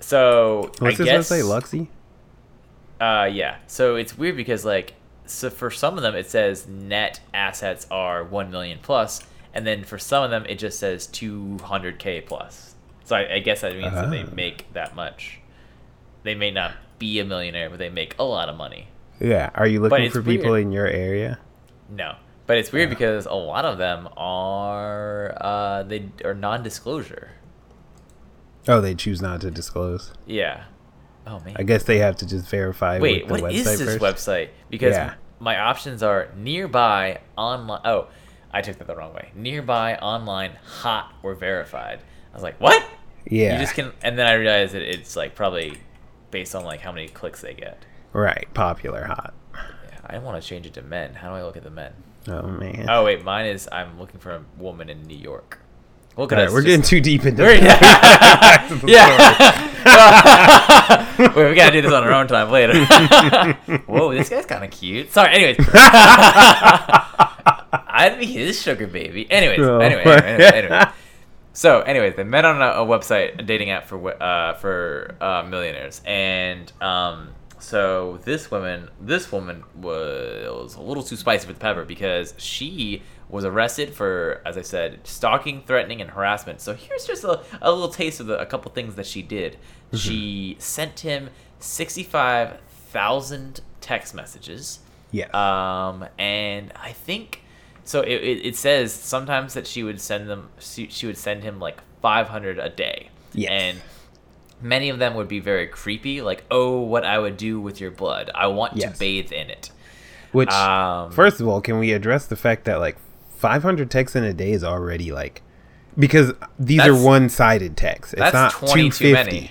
So What's I this guess, website, Luxy? Uh, yeah. So it's weird because like, so for some of them it says net assets are one million plus, and then for some of them it just says two hundred k plus. So I, I guess that means that they Ah. make that much. They may not be a millionaire, but they make a lot of money. Yeah. Are you looking for people weird. in your area? No, but it's weird because a lot of them are uh, they are non-disclosure. Oh, they choose not to disclose. Yeah. Oh man. I guess they have to just verify. Wait, with the what website is this first. website? Because Yeah. my options are nearby, online. Oh, I took that the wrong way. Nearby, online, hot, or verified. I was like, what? Yeah. You just can, and then I realized that it's like probably based on like how many clicks they get. Right. Popular hot. Yeah, I want to change it to men. How do I look at the men? Oh man. Oh wait, mine is I'm looking for a woman in New York. Look All at right, us. we're just- getting too deep into We're- Back [laughs] [laughs] yeah. [laughs] Wait, we gotta do this on our own time later. Whoa, this guy's kind of cute. Sorry. Anyways, I'd be his sugar baby. Anyways, Oh. anyway, [laughs] anyway, anyway. So, anyways, they met on a, a website, a dating app for uh, for uh, millionaires, and um, so this woman, this woman was a little too spicy for the pepper because she was arrested for, as I said, stalking, threatening, and harassment. So here's just a, a little taste of the, a couple things that she did. She sent him sixty-five thousand text messages. Yeah. Um, and I think so. It, it, it says sometimes that she would send them. She, she would send him like five hundred a day. Yes. And many of them would be very creepy, like, "Oh, what I would do with your blood. I want Yes. to bathe in it." Which, Um, first of all, can we address the fact that like 500 texts in a day is already like because these are one-sided texts. It's that's not 20 too 250. many.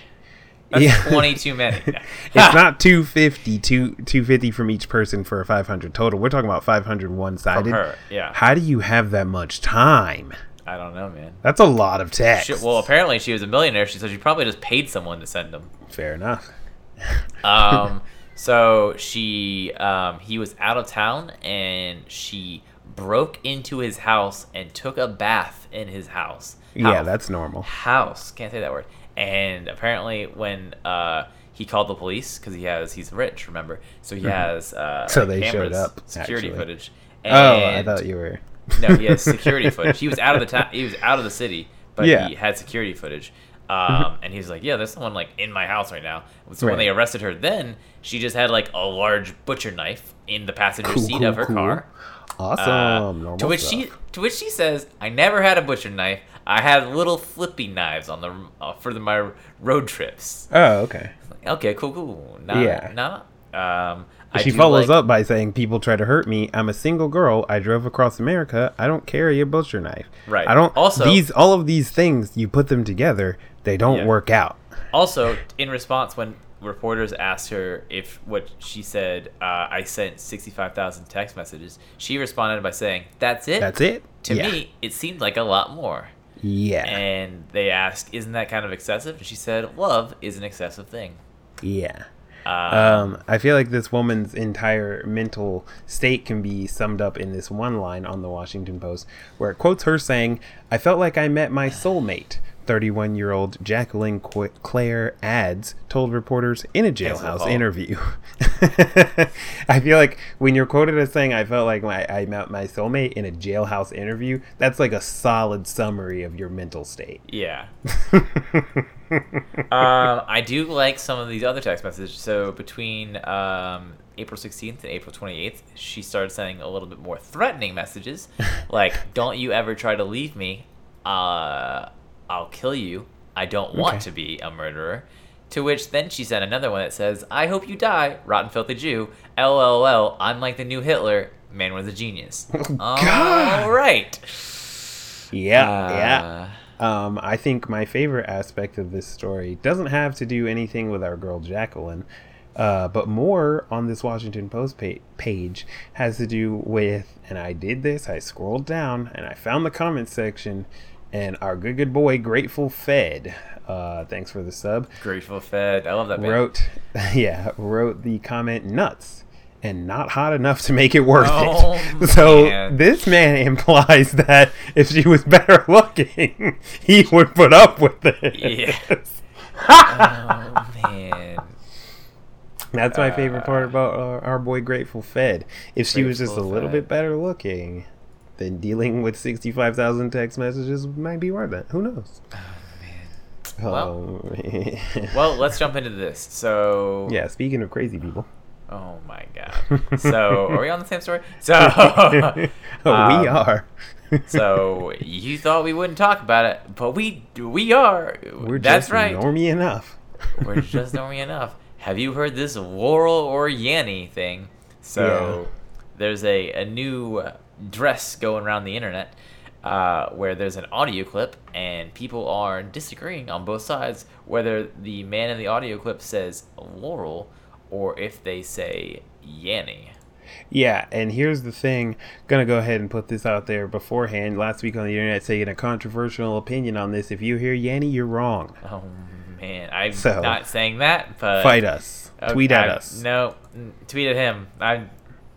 That's Yeah. twenty too many. [laughs] it's not 250 two, 250 from each person for a 500 total. We're talking about 500 one-sided. Yeah. How do you have that much time? I don't know, man. That's a lot of text. She, well, apparently she was a millionaire. She said she probably just paid someone to send them. fair enough. [laughs] um, so she, um, he was out of town, and she broke into his house and took a bath in his house. Yeah, that's normal. house. Can't say that word. And apparently, when uh, he called the police because he has he's rich, remember? So he has uh, Mm-hmm. So like, they showed cameras, up, security actually. footage. oh, I thought you were. [laughs] no, he has [laughs] security footage. He was out of the town. He was out of the city, but Yeah. he had security footage. Um, and he's like, "Yeah, there's someone like in my house right now." So when they arrested her, then she just had like a large butcher knife in the passenger Cool, seat cool, of her cool. car. Awesome. Uh, to which stuff. she to which she says, "I never had a butcher knife. I had little flippy knives on the uh, for the, my road trips." Oh, okay. Okay, cool, cool. Nah, Yeah. nah. Um, I she follows like- up by saying, "People try to hurt me. I'm a single girl. I drove across America. I don't carry a butcher knife. Right. I don't. Also- these all of these things you put them together, they don't Yeah. work out. Also, in response, when reporters asked her if what she said, uh, I sent 65,000 text messages. She responded by saying, That's it? That's it. To yeah. me, it seemed like a lot more. Yeah. And they asked, Isn't that kind of excessive? And she said, Love is an excessive thing. yeah. Um, Um, I feel like this woman's entire mental state can be summed up in this one line on the Washington Post, where it quotes her saying, I felt like I met my soulmate. 31 year old Jacqueline Qu- Claire Ades told reporters in a jailhouse interview. [laughs] I feel like when you're quoted as saying, I felt like my, I met my soulmate in a jailhouse interview, that's like a solid summary of your mental state. Yeah. [laughs] um, I do like some of these other text messages. So between um, April 16th and April 28th, she started sending a little bit more threatening messages, [laughs] like "Don't you ever try to leave me? Uh, I'll kill you. I don't want Okay. to be a murderer." To which then she sent another one that says, "I hope you die, rotten filthy Jew. LOL. I'm like the new Hitler. Man was a genius." [laughs] God. All right. Yeah, Uh, yeah. Um, I think my favorite aspect of this story doesn't have to do anything with our girl Jacqueline, uh, but more on this Washington Post pa- page has to do with, and I did this, I scrolled down and I found the comment section, and our good, good boy, Grateful Fed, uh, thanks for the sub, Grateful Fed. I love that band. wrote, [laughs] yeah, wrote the comment nuts. And not hot enough to make it worth Oh, it. [laughs] So man. this man [laughs] implies that if she was better looking, he would put up with it. Yes. oh man. That's my favorite part Uh, about our, our boy Grateful Fed. If she was just a little Fed. bit better looking, then dealing with 65,000 text messages might be worth it. Who knows? Well- Oh, man. Well, let's jump into this. So yeah, speaking of crazy people. Oh my god. So [laughs] are we on the same story? So [laughs] oh, we um, are. So you thought we wouldn't talk about it, but we we are. We're That's just right. normie enough. We're just normally enough. Have you heard this Laurel or Yanny thing? So there's a, a new dress going around the internet uh, where there's an audio clip and people are disagreeing on both sides whether the man in the audio clip says Laurel or if they say Yanny. Yeah, and here's the thing. Gonna go ahead and put this out there beforehand. Last week on the internet, saying a controversial opinion on this. If you hear Yanny, you're wrong. Oh man, I'm So, not saying that, but Fight us. Okay, Tweet at I- us. No, tweet at him. I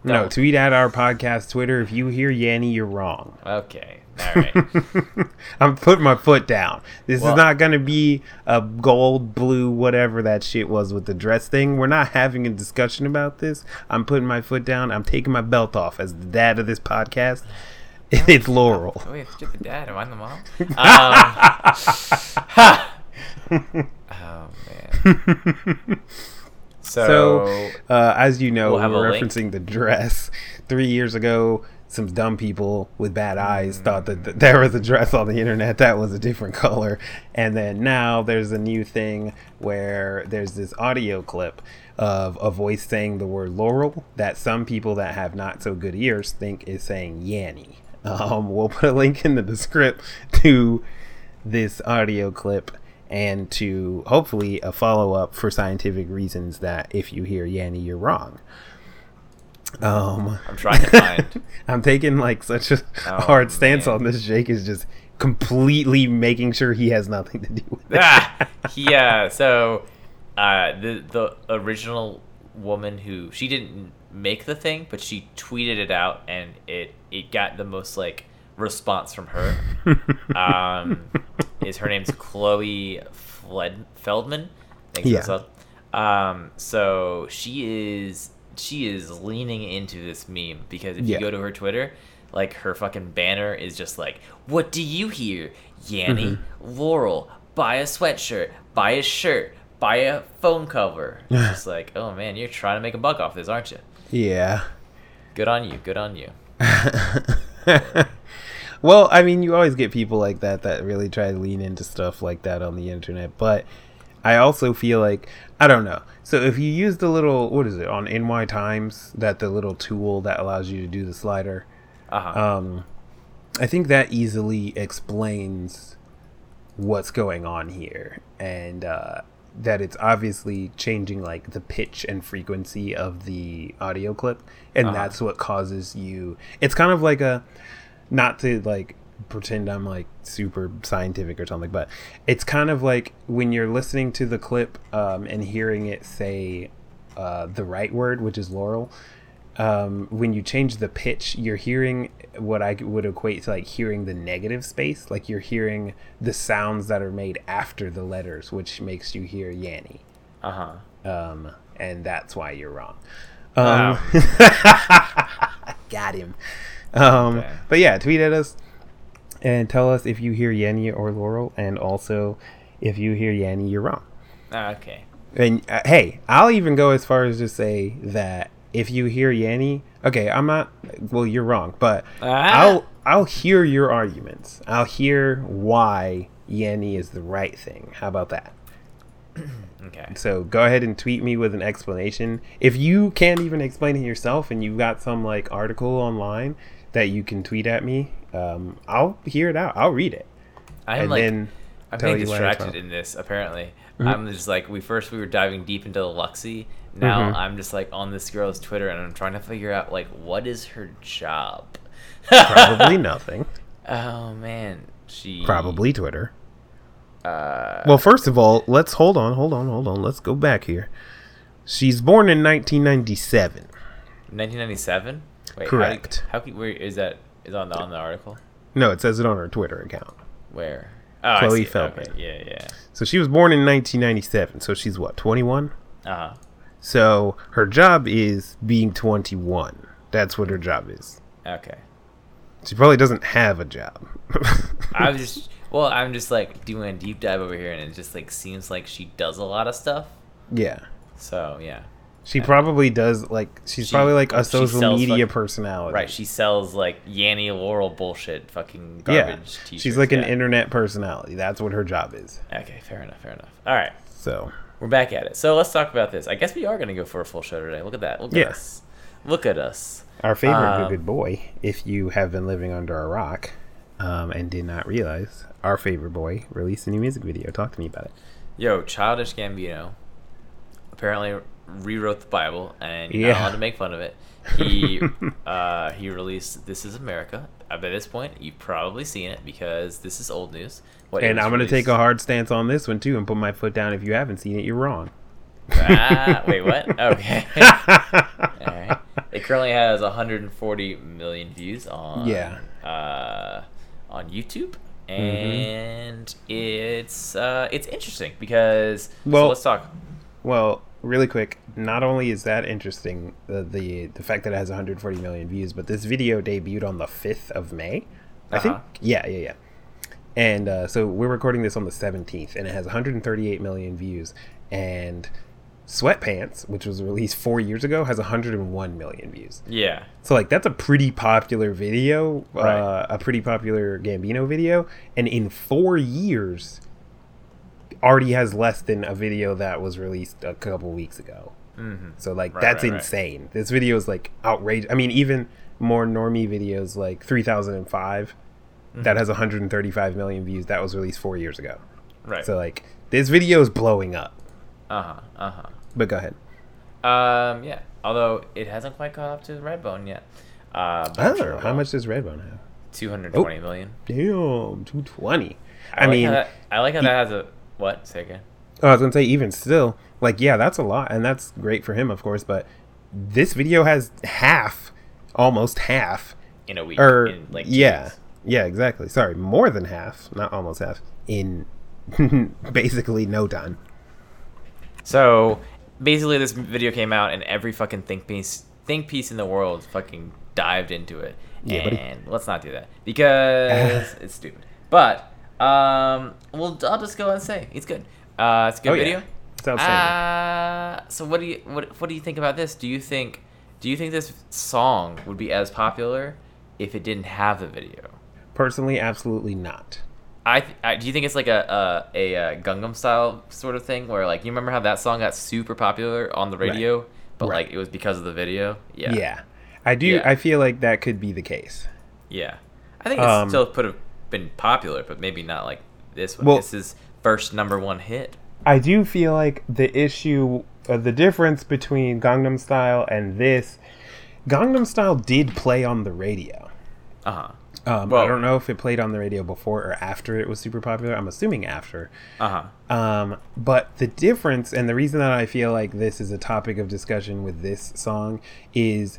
No, don't. tweet at our podcast Twitter. If you hear Yanny, you're wrong. Okay, all right. [laughs] I'm putting my foot down. This Well- is not going to be a gold, blue, whatever that shit was with the dress thing. We're not having a discussion about this. I'm putting my foot down. I'm taking my belt off as the dad of this podcast. [laughs] It's Laurel. Oh, wait, stupid dad. Am I the mom? [laughs] Um, ha! Oh man. So, So, uh, as you know, we'll we're link. referencing the dress. [laughs] Three years ago, some dumb people with bad eyes thought that th- there was a dress on the internet that was a different [laughs] color. And then now there's a new thing where there's this audio clip of a voice saying the word Laurel that some people that have not so good ears think is saying Yanny. [laughs] Um, we'll put a link in the description to this audio clip and to hopefully a follow up for scientific reasons that if you hear Yanny, you're wrong. Um, I'm trying to find. [laughs] I'm taking like such a Oh, hard stance man. on this. Jake is just completely making sure he has nothing to do with it. ah, [laughs] yeah. So, uh, the the original woman who she didn't make the thing, but she tweeted it out, and it it got the most like response from her. [laughs] um, is her name's Chloe Fled- Feldman? Thanks Yeah. for the sub. Um, so she is she is leaning into this meme because if Yeah. you go to her Twitter, like her fucking banner is just like, "What do you hear, Yanny? Mm-hmm. Laurel, buy a sweatshirt, buy a shirt, buy a phone cover." [laughs] It's just like, oh man, you're trying to make a buck off this, aren't you? Yeah. Good on you. Good on you. [laughs] well, I mean, you always get people like that that really try to lean into stuff like that on the internet, but I also feel like I don't know. So if you use the little what is it on NY Times that the little tool that allows you to do the slider, Uh huh. um, I think that easily explains what's going on here, and uh, that it's obviously changing like the pitch and frequency of the audio clip, and Uh-huh. that's what causes you. It's kind of like a not to like pretend I'm like super scientific or something, but it's kind of like when you're listening to the clip um, and hearing it say uh, the right word, which is Laurel. Um, when you change the pitch, you're hearing what I would equate to like hearing the negative space. Like you're hearing the sounds that are made after the letters, which makes you hear Yanny. Uh huh. Um, and that's why you're wrong. Wow. Um, [laughs] got him. [laughs] Um, Okay. But yeah, tweet at us and tell us if you hear Yanny or Laurel, and also if you hear Yanny, you're wrong. Okay. And uh, hey, I'll even go as far as to say that if you hear Yanny, okay, I'm not. Well, you're wrong, but Ah. I'll I'll hear your arguments. I'll hear why Yanny is the right thing. How about that? [clears throat] Okay. So go ahead and tweet me with an explanation. If you can't even explain it yourself, and you've got some like article online that you can tweet at me, um, I'll hear it out. I'll read it, I'm and like, then I'm tell being you why it's distracted in this. Apparently, Mm-hmm. I'm just like we first we were diving deep into the Luxy. Now Mhm. I'm just like on this girl's Twitter and I'm trying to figure out like what is her job. probably [laughs] nothing. Oh man, she Probably Twitter. Uh, Well, first of all, let's hold on, hold on, hold on. Let's go back here. She's born in 1997. 1997. Wait, Correct. How, do how can, where is that? Is on the on the article? No, it says it on her Twitter account. Where? Oh, I Chloe. Feldman. Okay. Yeah, yeah. So she was born in 1997. So she's what, 21? Uh huh. So her job is being 21. That's what her job is. Okay. She probably doesn't have a job. I was [laughs] just well, I'm just like doing a deep dive over here, and it just like seems like she does a lot of stuff. yeah. So yeah, She probably does like she's She- probably like a social media personality. right. She sells like Yanny Laurel bullshit, fucking yeah. garbage. t-shirts. She's like an internet personality. That's what her job is. Okay, fair enough. Fair enough. All right, So we're back at it. So let's talk about this. I guess we are gonna go for a full show today. Look at that. Look Yeah. at us. Look at us. Our favorite Um, good, good boy, if you have been living under a rock um, and did not realize, our favorite boy released a new music video. Talk to me about it. Yo, childish Gambino apparently rewrote the Bible, and you're Yeah. not allowed to make fun of it. He [laughs] uh, he released "This Is America." Uh, by this point, you've probably seen it because this is old news. What and I'm going to take a hard stance on this one, too, and put my foot down. If you haven't seen it, you're wrong. ah, wait, what? [laughs] Okay. [laughs] All right. It currently has 140 million views on Yeah. uh, on YouTube, Mm-hmm. and it's uh, it's interesting because so Well- let's talk. Well, really quick, not only is that interesting, the, the the fact that it has 140 million views, but this video debuted on the 5th of May. I think. Uh-huh. Yeah, yeah, yeah. And uh, so we're recording this on the 17th, and it has 138 million views. And Sweatpants, which was released four years ago, has 101 million views. Yeah. So like that's a pretty popular video, Right. uh, a pretty popular Gambino video, and in four years, already has less than a video that was released a couple weeks ago. Mm-hmm. So like Right, that's right, right. insane. This video is like outrageous. I mean, even more normie videos like 3005 Mm-hmm. that has 135 million views that was released four years ago. Right. So like this video is blowing up. uh huh. Uh huh. But go ahead. Um. Yeah. Although it hasn't quite caught up to Redbone yet. Uh, Oh, sure how much does Redbone have? 220 million. Damn, 220. I, I, like mean, that, I like how that has a what? Say again. Oh, I was gonna say even still, like yeah, that's a lot, and that's great for him, of course. But this video has half, almost half, In a week. or in, like yeah, weeks. yeah, exactly. Sorry, more than half, not almost half, in [laughs] basically no time. So basically, this video came out, and every fucking think piece, think piece in the world fucking dived into it. Yeah, buddy. let's not do that because [laughs] it's stupid. But um, well, I'll just go and say it's good. Uh, it's a good Oh, yeah. video. It's outstanding. Uh, so what do you what what do you think about this? Do you think do you think this song would be as popular if it didn't have the video? Personally, absolutely not. I, th- I do you think it's like a a, a, uh Gangnam style sort of thing where like you remember how that song got super popular on the radio, but Right. like it was because of the video. Yeah, Yeah, I do. Yeah. I feel like that could be the case. yeah. I think it Um, still put have been popular, but maybe not like this one. Well- this is first number one hit. I do feel like the issue, uh, the difference between Gangnam Style and this, Gangnam Style did play on the radio. Uh huh. Um, I don't know if it played on the radio before or after it was super popular. I'm assuming after. Uh huh. Um, but the difference and the reason that I feel like this is a topic of discussion with this song is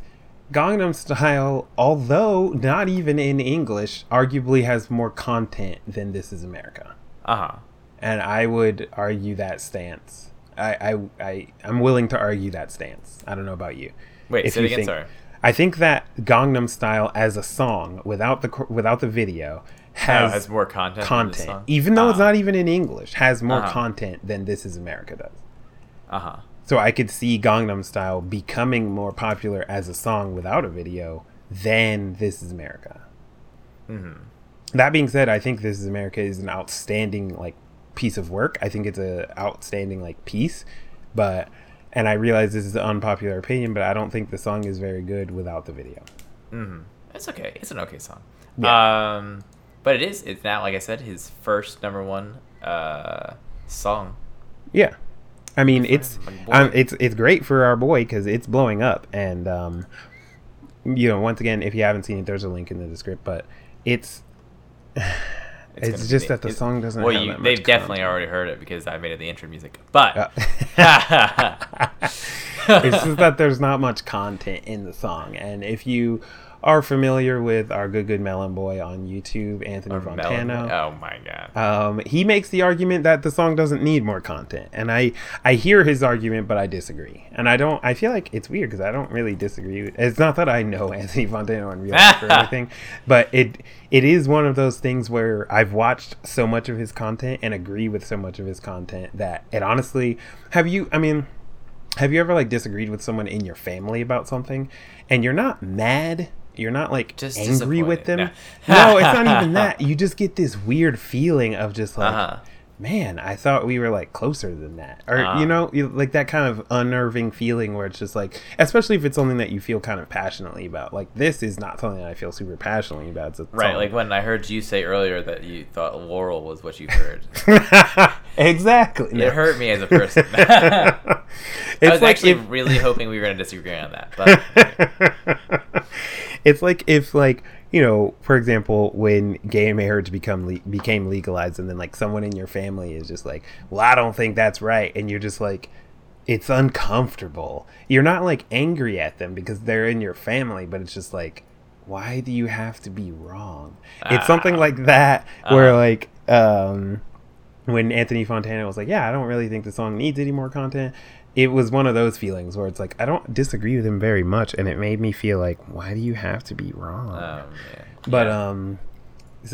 Gangnam Style, although not even in English, arguably has more content than This Is America. Uh huh. And I would argue that stance. I, I, I, I'm willing to argue that stance. I don't know about you. Wait, If say it you again. think- Sorry. I think that Gangnam Style as a song without the without the video Oh, has, has more content. than this content, song? even though it's Ah. not even in English, has more Uh-huh. content than This Is America does. Uh huh. So I could see Gangnam Style becoming more popular as a song without a video than This Is America. Mm-hmm. That being said, I think This Is America is an outstanding like piece of work. I think it's a outstanding like piece, but and I realize this is an unpopular opinion, but I don't think the song is very good without the video. Mm-hmm. It's okay. It's an okay song. Yeah. Um, but it is. It's now, like I said, his first number one uh song. Yeah, I mean it's um, it's it's great for our boy because it's blowing up, and um, you know, once again, if you haven't seen it, there's a link in the description. But it's [sighs] it's, be just that the song doesn't. Well, you, they've definitely content. already heard it because I made it the intro music. But Uh, [laughs] [laughs] it's just that there's not much content in the song, and if you are familiar with our good good melon boy on YouTube, Anthony Or Melon- Fantano. Oh my god. Um, he makes the argument that the song doesn't need more content, and I I hear his argument, but I disagree. And I don't. I feel like it's weird because I don't really disagree. With, it's not that I know [laughs] Anthony Fantano in real life or [laughs] anything, but it it is one of those things where I've watched so much of his content and agree with so much of his content that it honestly. Have you? I mean. Have you ever like disagreed with someone in your family about something and you're not mad? You're not like Just angry with them. disappointed. No, it's not [laughs] even that. You just get this weird feeling of just like, Uh-huh. Man, I thought we were like closer than that, or Ah. you know, like that kind of unnerving feeling where it's just like, especially if it's something that you feel kind of passionately about. Like this is not something that I feel super passionately about. Right, like when I heard you say earlier that you thought Laurel was what you heard. [laughs] exactly. It hurt me as a person. [laughs] I [laughs] was like actually if, really hoping we were going to disagree on that, but it's like if like you know for example when gay marriage become le- became legalized and then like someone in your family is just like well i don't think that's right and you're just like it's uncomfortable you're not like angry at them because they're in your family but it's just like why do you have to be wrong it's something Ah. like that where Uh-huh. like um when Anthony Fantano was like, "Yeah, I don't really think the song needs any more content." It was one of those feelings where it's like I don't disagree with him very much, and it made me feel like, "Why do you have to be wrong?" um, yeah. but um,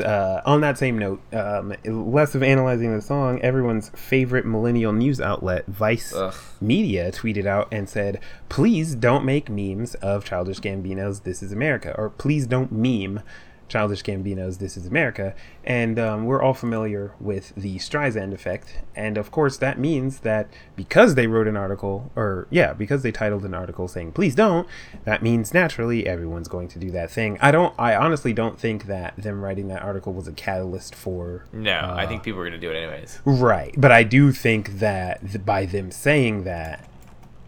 uh, on that same note, um, less of analyzing the song, everyone's favorite millennial news outlet, Vice Ugh. Media, tweeted out and said, "Please don't make memes of Childish Gambino's This Is America," or "Please don't meme." Childish Gambino's This Is America, and um, we're all familiar with the Streisand effect, and of course that means that because they wrote an article, or yeah, because they titled an article saying "Please don't," that means naturally everyone's going to do that thing. I don't, I honestly don't think that them writing that article was a catalyst for no, I uh, think people were going to do it anyways. Right, but I do think that th- by them saying that,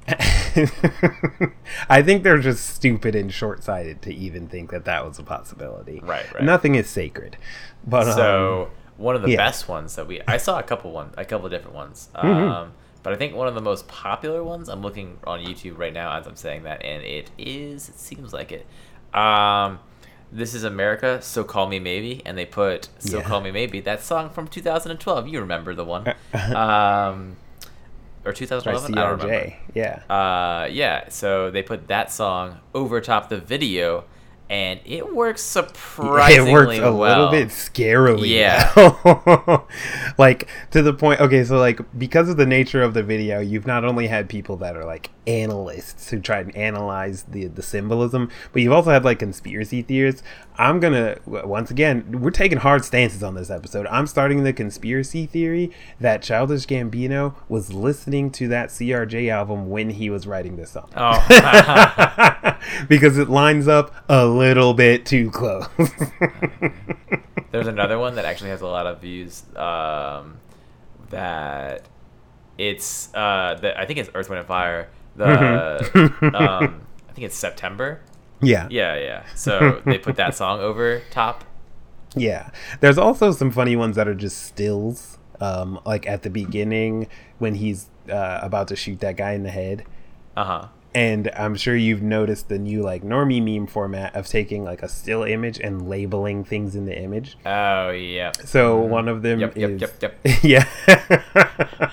[laughs] I think they're just stupid and short-sighted to even think that that was a possibility. Right, right. Nothing is sacred, but um, So one of the yeah. best ones that we I saw a couple one a couple of different ones. [laughs] Mm-hmm. Um, but I think one of the most popular ones I'm looking on YouTube right now as I'm saying that, and it is it seems like it. Um, this is America, so call me maybe, and they put so Yeah. call me maybe that song from 2012. You remember the one, [laughs] um, or by 2011? I don't remember. Yeah. Uh, yeah, so they put that song over top the video, and it works surprisingly it works a well. little bit scarily. Yeah. [laughs] like to the point. Okay, so like because of the nature of the video, you've not only had people that are like analysts who try and analyze the the symbolism, but you've also had like conspiracy theorists. I'm gonna once again, we're taking hard stances on this episode. I'm starting the conspiracy theory that Childish Gambino was listening to that CRJ album when he was writing this song. Oh, [laughs] because it lines up a little bit too close. [laughs] there's another one that actually has a lot of views. Um, that it's uh, the, I think it's Earth, Wind, and Fire. The [laughs] um, I think it's September. Yeah. Yeah, yeah. So they put that song over top. Yeah. There's also some funny ones that are just stills. Um, like at the beginning when he's uh, about to shoot that guy in the head. Uh huh. And I'm sure you've noticed the new like normie meme format of taking like a still image and labeling things in the image. Oh yeah. So mm-hmm. one of them Yep, yep, yep, yep. [laughs] yeah. [laughs]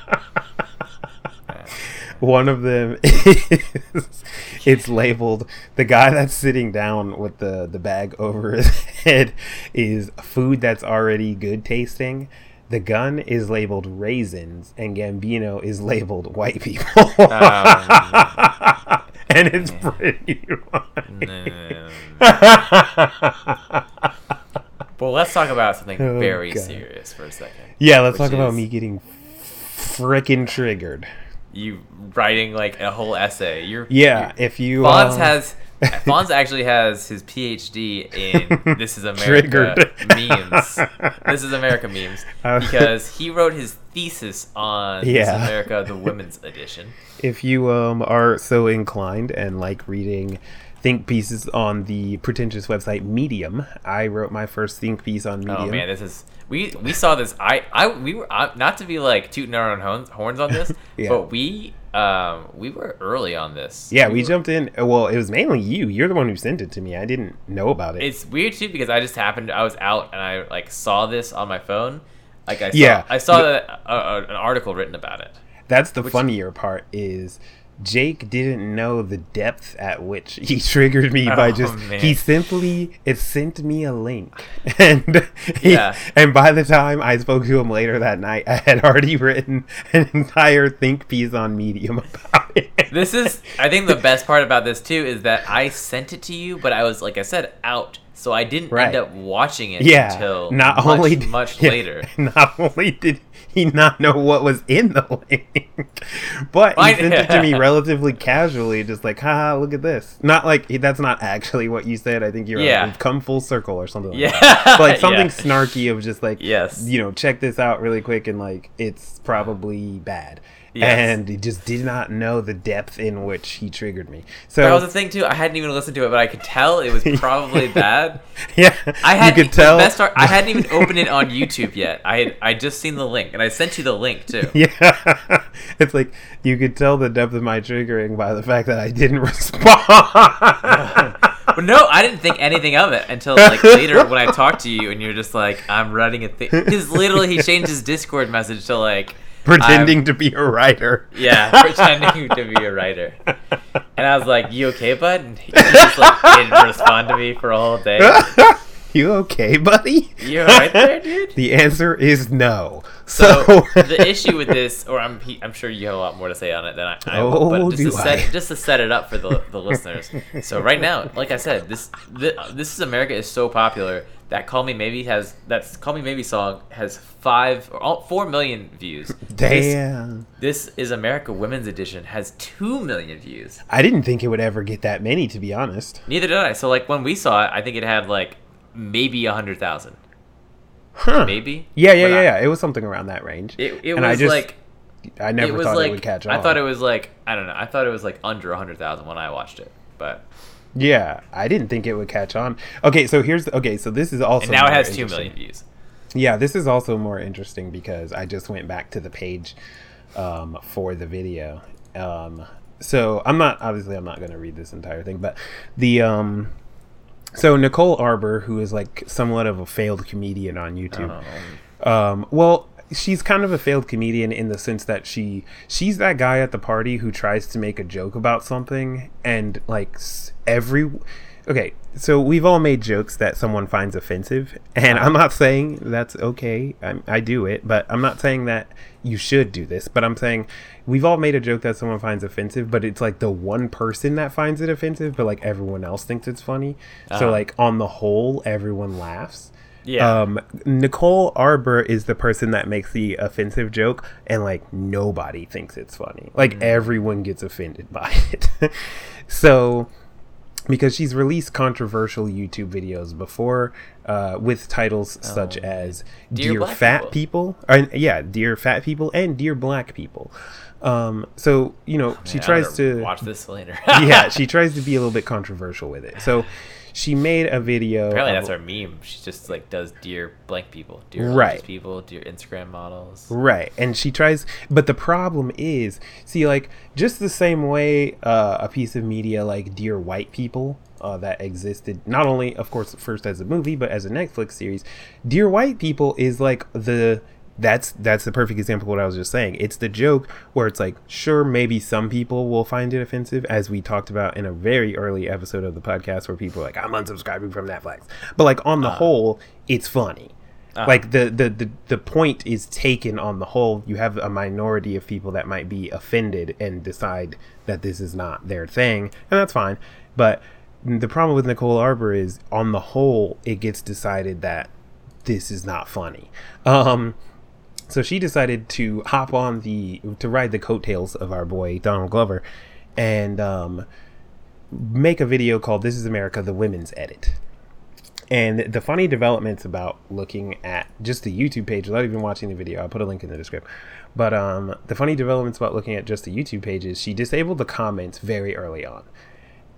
one of them [laughs] is it's labeled the guy that's sitting down with the the bag over his head is food that's already good tasting. The gun is labeled raisins, and Gambino is labeled white people. Um, [laughs] and it's pretty funny. well, let's talk about something Oh, very God. serious for a second. yeah, let's talk about me getting frickin' triggered. You writing like a whole essay. You're Yeah, you- if you Fonz um, has [laughs] Fonz actually has his PhD in [laughs] This Is America memes. This is America memes [laughs] Uh, because he wrote his thesis on This Is Yeah. America the women's edition. if you um are so inclined and like reading think pieces on the pretentious website Medium, I wrote my first think piece on Medium. Oh man, this is we we saw this. I I we were uh, not to be like tooting our own horns, horns on this, Yeah. but we um we were early on this. yeah, we were- jumped in. Well, it was mainly you. You're the one who sent it to me. I didn't know about it. It's weird too because I just happened. I was out and I like saw this on my phone. Like I saw, Yeah. I saw that, uh, uh, an article written about it. That's the funnier part is Jake didn't know the depth at which [laughs] he triggered me by Oh, just man. he simply it sent me a link [laughs] and he, Yeah. and by the time I spoke to him later that night [laughs] I had already written an entire think piece on Medium about it. This is, I think, the best part about this too is that I sent it to you, but I was, like I said, out, so I didn't Right. end up watching it yeah, until not much, only much [laughs] yeah, later. Not only did he not know what was in the link, but he sent it to me [laughs] relatively casually, just like, "Ha, look at this. Not like that's not actually what you said. I think you're Yeah. like, "We've come full circle or something. Like Yeah. that. But, like [laughs] something Yeah. snarky of just like, Yes. you know, check this out really quick and like it's probably bad. Yes. And he just did not know the depth in which he triggered me. So That was the thing too. I hadn't even listened to it, but I could tell it was [laughs] probably bad. [laughs] yeah, I had you could tell. Part, I hadn't even [laughs] opened it on YouTube yet. I had I just seen the link, and I sent you the link too. Yeah, it's like you could tell the depth of my triggering by the fact that I didn't respond. But no, I didn't think anything of it until like later when I talked to you, and you're just like, "I'm writing a thing." Because literally, he changed his Discord message to like Pretending I'm- to be a writer. yeah, [laughs] pretending to be a writer. And I was like, "You okay, bud?" And he just like didn't respond to me for a whole day. [laughs] you okay, buddy? You alright there, dude? [laughs] The answer is no. So So, [laughs] the issue with this, or I'm I'm sure you have a lot more to say on it than I. I Oh, but just do to set just to set it up for the the listeners. So right now, like I said, this this, this is America is so popular that Call Me Maybe has that's Call Me Maybe song has five or all, four million views. This, damn. this is America Women's Edition has two million views. I didn't think it would ever get that many, to be honest. Neither did I. So like when we saw it, I think it had like maybe a hundred thousand. Huh. Maybe. Yeah, yeah, yeah, yeah. It was something around that range. It, it And I was just- like I never was thought like it would catch on. I thought it was like I don't know. I thought it was like under a hundred thousand when I watched it, but Yeah, I didn't think it would catch on. Okay, so here's okay. So this is also and now it has two million views. Yeah, this is also more interesting because I just went back to the page um, for the video. Um, so I'm not obviously I'm not going to read this entire thing, but the um, so Nicole Arbour, who is like somewhat of a failed comedian on YouTube. Um, Um, well, she's kind of a failed comedian in the sense that she she's that guy at the party who tries to make a joke about something and like every okay so we've all made jokes that someone finds offensive and i'm not saying that's okay I, I do it but i'm not saying that you should do this but i'm saying we've all made a joke that someone finds offensive but it's like the one person that finds it offensive but like everyone else thinks it's funny so Uh-huh. like on the whole everyone laughs Yeah. um, Nicole Arbour is the person that makes the offensive joke, and like nobody thinks it's funny. Like everyone gets offended by [laughs] it. so because she's released controversial YouTube videos before uh, with titles such as Dear "Dear, Fat People," or, yeah, "Dear Fat People" and "Dear Black People." Um, so you know she Man, tries to watch this later. yeah, [laughs] she tries to be a little bit controversial with it. So she made a video. Apparently that's our meme. She just like does dear blank people, dear Right. people, dear Instagram models. Right. And she tries but the problem is, see like just the same way uh, a piece of media like Dear White People uh, that existed not only of course first as a movie but as a Netflix series, Dear White People is like the that's that's the perfect example of what I was just saying. It's the joke where it's like, sure, maybe some people will find it offensive, as we talked about in a very early episode of the podcast, where people are like, I'm unsubscribing from Netflix. But like on the whole, it's funny. Uh-huh. Like the, the the the point is taken on the whole. You have a minority of people that might be offended and decide that this is not their thing, and that's fine. But the problem with Nicole Arbour is, on the whole, it gets decided that this is not funny. Um, so she decided to hop on the to ride the coattails of our boy Donald Glover, and um, make a video called "This Is America: The Women's Edit." And the funny developments about looking at just the YouTube page without even watching the video, I'll put a link in the description. But um, the funny developments about looking at just the YouTube page is she disabled the comments very early on,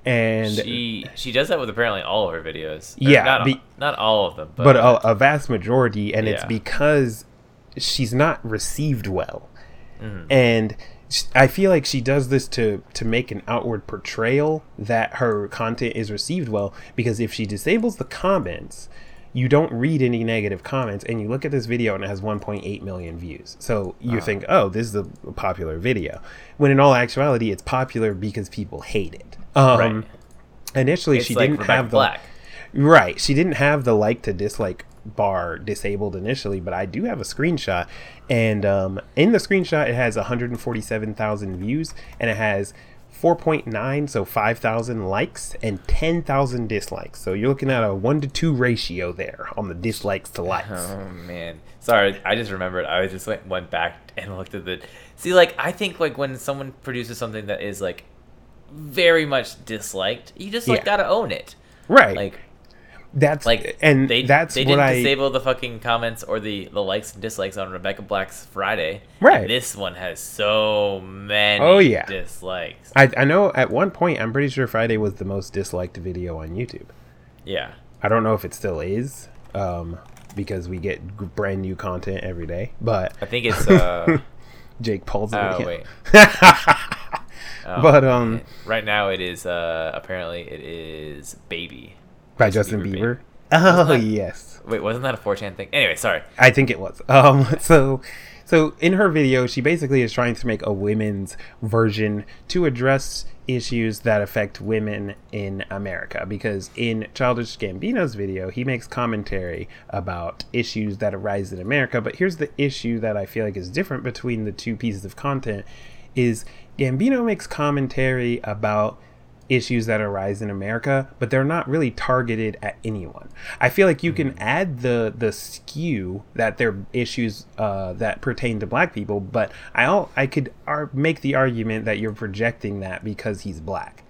and She she does that with apparently all of her videos. Or Yeah, not, be- not all of them, but, but a, a vast majority, and it's because she's not received well, Mm-hmm. and I feel like she does this to to make an outward portrayal that her content is received well. Because if she disables the comments, you don't read any negative comments, and you look at this video and it has 1.8 million views. So you think, oh, this is a popular video, when in all actuality, it's popular because people hate it. Um, Right. Initially, it's she like didn't Rebecca have the Black. Right. She didn't have the like to dislike bar disabled initially, but I do have a screenshot. And um, in the screenshot, it has 147,000 views and it has 4.9, so 5,000 likes and 10,000 dislikes. So you're looking at a 1 to 2 ratio there on the dislikes to likes. Oh man, sorry. I just remembered. I just went went back and looked at the. See, like I think like when someone produces something that is like very much disliked, you just like Yeah. gotta own it. Right. Like that's like and they that's they didn't I disable the fucking comments or the the likes and dislikes on Rebecca Black's Friday. Right. This one has so many. Oh, yeah. dislikes. I, I know at one point I'm pretty sure Friday was the most disliked video on YouTube. Yeah. I don't know if it still is, um, because we get brand new content every day. But I think it's. [laughs] uh Jake Paul's Oh video. wait. [laughs] Oh, But, um, man. right now it is. uh Apparently it is Baby. By Justin Bieber Bieber. Oh that- yes, Wait, wasn't that a 4chan thing? Anyway, sorry. I think it was. Um, [laughs] so, so in her video, she basically is trying to make a women's version to address issues that affect women in America. Because in Childish Gambino's video, he makes commentary about issues that arise in America. But here's the issue that I feel like is different between the two pieces of content: is Gambino makes commentary about issues that arise in America, but they're not really targeted at anyone. I feel like you can add the the skew that they're issues uh, that pertain to black people, but I all I could ar- make the argument that you're projecting that because he's black,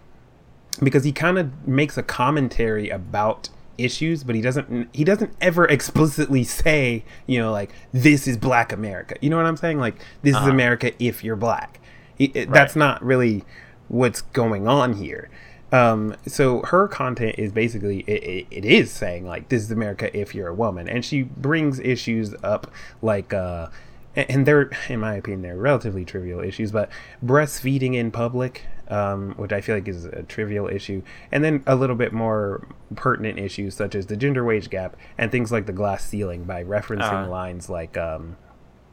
because he kind of makes a commentary about issues but he doesn't he doesn't ever [laughs] explicitly say you know like this is black america. You know what i'm saying? Like this is Uh-huh. america if you're black. He, it- that's not really what's going on here. Um, so her content is basically it, it, it is saying like this is America if you're a woman, and she brings issues up like uh, and they're in my opinion they're relatively trivial issues, but breastfeeding in public, um, which I feel like is a trivial issue, and then a little bit more pertinent issues such as the gender wage gap and things like the glass ceiling by referencing Uh-huh. lines like um,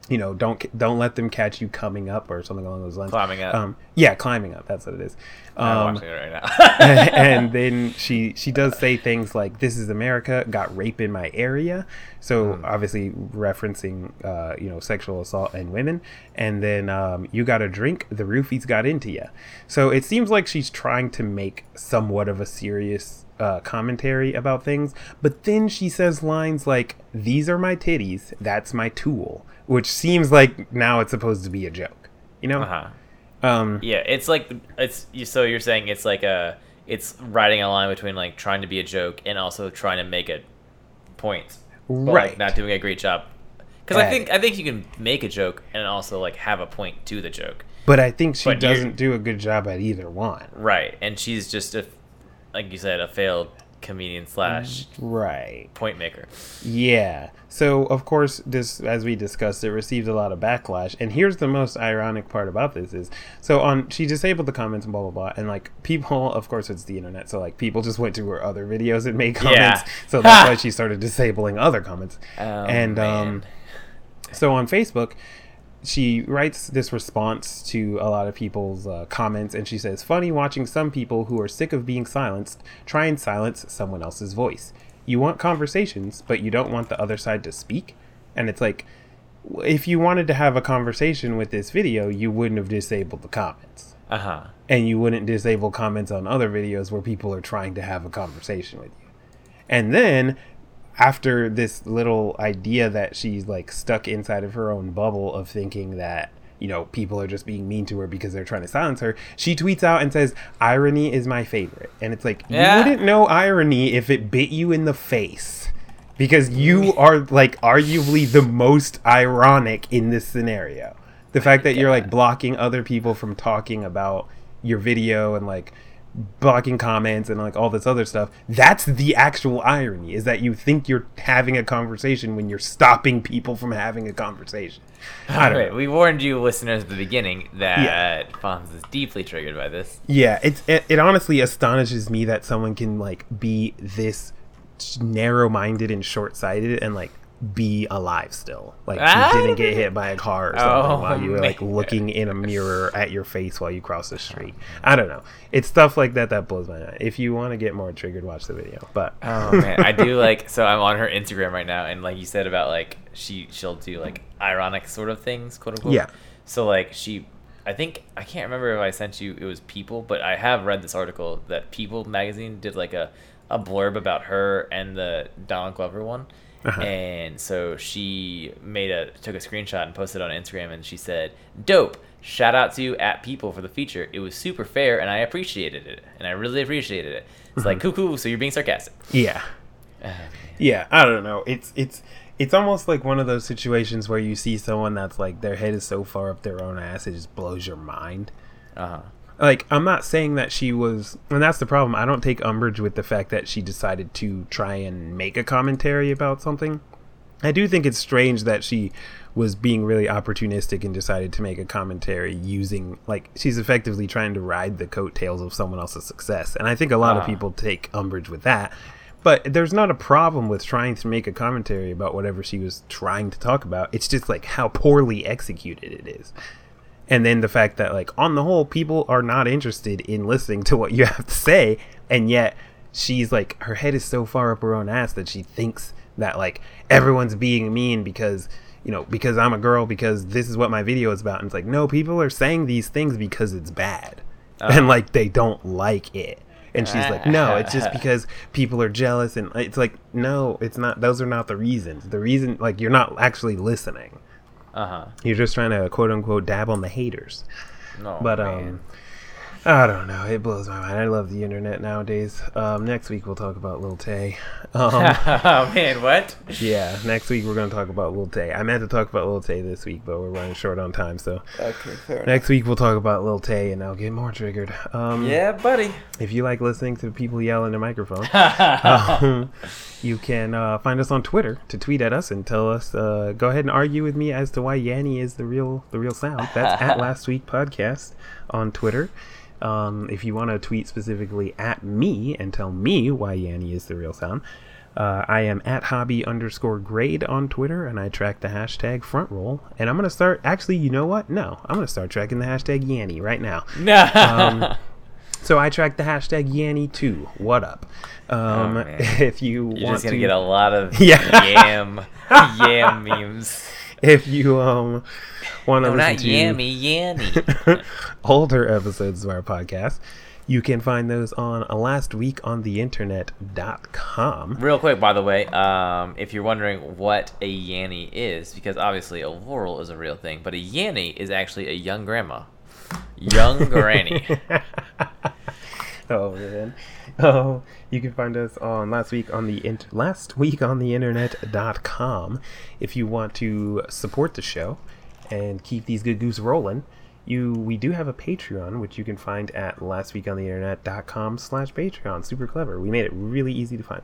you know don't don't let them catch you coming up or something along those lines. Climbing up. um yeah climbing up. That's what it is. I'm um watching it right now. [laughs] [laughs] and then she she does say things like this is america got rape in my area. So Hmm. obviously referencing uh you know sexual assault and women. And then um you got a drink? The roofies got into you so it seems like she's trying to make somewhat of a serious uh, commentary about things. But then she says lines like these are my titties. That's my tool which seems like now it's supposed to be a joke you know uh-huh. um Yeah, it's like it's so you're saying it's like a it's riding a line between like trying to be a joke and also trying to make a point, right. Like, not doing a great job. Because I think I think you can make a joke and also like have a point to the joke. but I think she But doesn't do a good job at either one. Right, and she's just a, like you said, a failed comedian slash Right. point maker. Yeah. So of course, this as we discussed, it received a lot of backlash. And here's the most ironic part about this is so on she disabled the comments and blah blah blah, and like people, [laughs] of course, it's the internet, so like people just went to her other videos and made comments. Yeah. [laughs] So that's why she started disabling other comments. Oh, and um, man. so on Facebook, she writes this response to a lot of people's uh, comments, and she says, "Funny watching some people who are sick of being silenced try and silence someone else's voice. You want conversations, but you don't want the other side to speak." And it's like, if you wanted to have a conversation with this video, you wouldn't have disabled the comments, uh huh. and you wouldn't disable comments on other videos where people are trying to have a conversation with you. And then after this little idea that she's like stuck inside of her own bubble of thinking that you know people are just being mean to her because they're trying to silence her she tweets out and says irony is my favorite. And it's like Yeah. you wouldn't know irony if it bit you in the face because you are like arguably the most ironic in this scenario. The oh fact that you're like blocking other people from talking about your video and like blocking comments and like all this other stuff that's the actual irony is that you think you're having a conversation when you're stopping people from having a conversation i don't Wait, know we warned you listeners at the beginning that Yeah. Fonz is deeply triggered by this. yeah it's it, it honestly astonishes me that someone can like be this narrow-minded and short-sighted and like be alive still like Ah, you didn't get hit by a car or something Oh, while you were like man. looking in a mirror [laughs] at your face while you cross the street i don't know it's stuff like that that blows my mind if you want to get more triggered watch the video but Oh man, I do like [laughs] so I'm on her Instagram right now and like you said about like she she'll do like ironic sort of things, quote unquote. Yeah. So like she I think I can't remember if I sent you it was People, but I have read this article that People magazine did like a a blurb about her and the Donald Glover one. Uh-huh. And so she made a took a screenshot and posted it on Instagram and she said, "Dope. Shout out to you at people for the feature. It was super fair and I appreciated it. And I really appreciated it." It's like, "Cuckoo, so you're being sarcastic." yeah yeah i don't know it's it's it's almost like one of those situations where you see someone that's like their head is so far up their own ass it just blows your mind Uh-huh. Like i'm not saying that she was and that's the problem. I don't take umbrage with the fact that she decided to try and make a commentary about something. I do think it's strange that she was being really opportunistic and decided to make a commentary using like she's effectively trying to ride the coattails of someone else's success. And i think a lot of Ah. people take umbrage with that. But there's not a problem with trying to make a commentary about whatever she was trying to talk about. It's just like how poorly executed it is and then the fact that like on the whole people are not interested in listening to what you have to say. And yet she's like her head is so far up her own ass that she thinks that like everyone's being mean because you know because i'm a girl because this is what my video is about. And it's like no people are saying these things because it's bad. Uh-huh. And like they don't like it. And she's like no it's just [laughs] because people are jealous. And it's like no it's not those are not the reasons. The reason like you're not actually listening Uh-huh. you're just trying to quote unquote dab on the haters No. but man. um I don't know. It blows my mind. I love the internet nowadays. Um, next week we'll talk about Lil Tay. Um, [laughs] oh man, what? yeah, next week we're gonna talk about Lil Tay. I meant to talk about Lil Tay this week, but we're running short on time. So Okay, fair next week we'll talk about Lil Tay, and I'll get more triggered. Um, Yeah, buddy. If you like listening to people yell in a microphone, [laughs] um, you can uh, find us on Twitter to tweet at us and tell us. Uh, go ahead and argue with me as to why Yanny is the real the real sound. That's at [laughs] Last Week Podcast on Twitter. Um, if you want to tweet specifically at me and tell me why Yanny is the real sound, uh, I am at hobby underscore grade on Twitter and I track the hashtag front roll. And I'm going to start, actually, you know what? No, I'm going to start tracking the hashtag Yanny right now. No. Um, [laughs] so I track the hashtag Yanny too. What up? Um, Oh, [laughs] if you You're want just gonna to, get a lot of [laughs] Yeah. yam, yam memes. [laughs] if you um want to No, listen to yammy, [laughs] older episodes of our podcast, you can find those on lastweekontheinternet.com. Real quick, by the way, um, if you're wondering what a yanny is, because obviously a laurel is a real thing, but a yanny is actually a young grandma, young granny. [laughs] [laughs] oh man. Oh, you can find us on last week on the int- last week on the internet.com. If you want to support the show and keep these good goose rolling, you we do have a Patreon which you can find at lastweekontheinternet.com slash Patreon. Super clever. We made it really easy to find.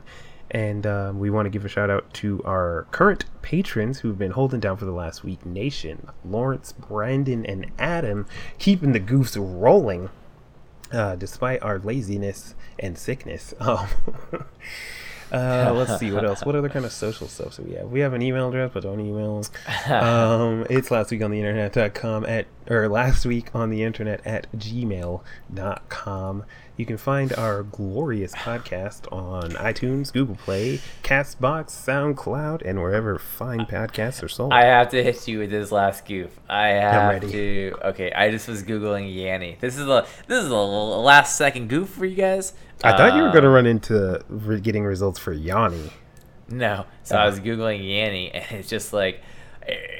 And um, we want to give a shout out to our current patrons who've been holding down for the last week Nation, Lawrence, Brandon, and Adam, keeping the goose rolling uh, despite our laziness and sickness. [laughs] Um, uh, let's see what else. What other kind of social stuff do we have? We have an email address, but don't email us. [laughs] Um, it's last week on the internet.com at or last week on the internet at gmail.com. You can find our glorious podcast on iTunes, Google Play, Castbox, SoundCloud, and wherever fine podcasts are sold. I have to hit you with this last goof. I have to. Okay, I just was googling Yanny. This is a this is a last second goof for you guys. I thought you were going to Uh, run into getting results for Yanni. No, so I was googling Yanny, and it's just like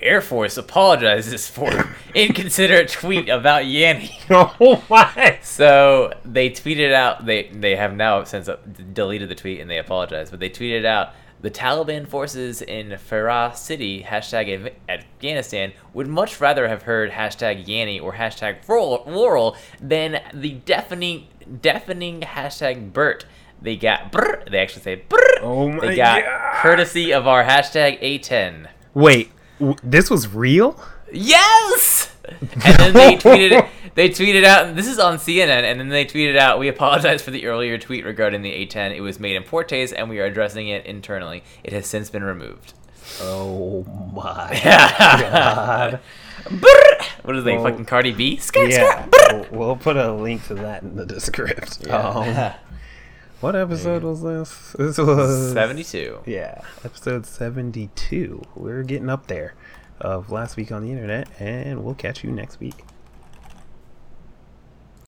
Air Force apologizes for [laughs] inconsiderate tweet about Yanny. oh my! So they tweeted out. They they have now since uh, deleted the tweet and they apologize, But they tweeted out the Taliban forces in Farah City hashtag Af- Afghanistan would much rather have heard hashtag Yanny or hashtag Laurel Laurel than the deafening deafening hashtag Bert. They got brr, They actually say brr. Oh my They got God. courtesy of our hashtag A10. Wait, w- this was real? Yes. And then they tweeted [laughs] they tweeted out this is on CNN and then they tweeted out we apologize for the earlier tweet regarding the A10 it was made in taste and we are addressing it internally it has since been removed Oh my [laughs] God. Brr. what is they Well, fucking Cardi B Skirt, Yeah, skirt. we'll, we'll put a link to that in the description. Um, what episode was this? This was 72 Yeah, episode seventy-two. We're getting up there of last week on the internet, and we'll catch you next week.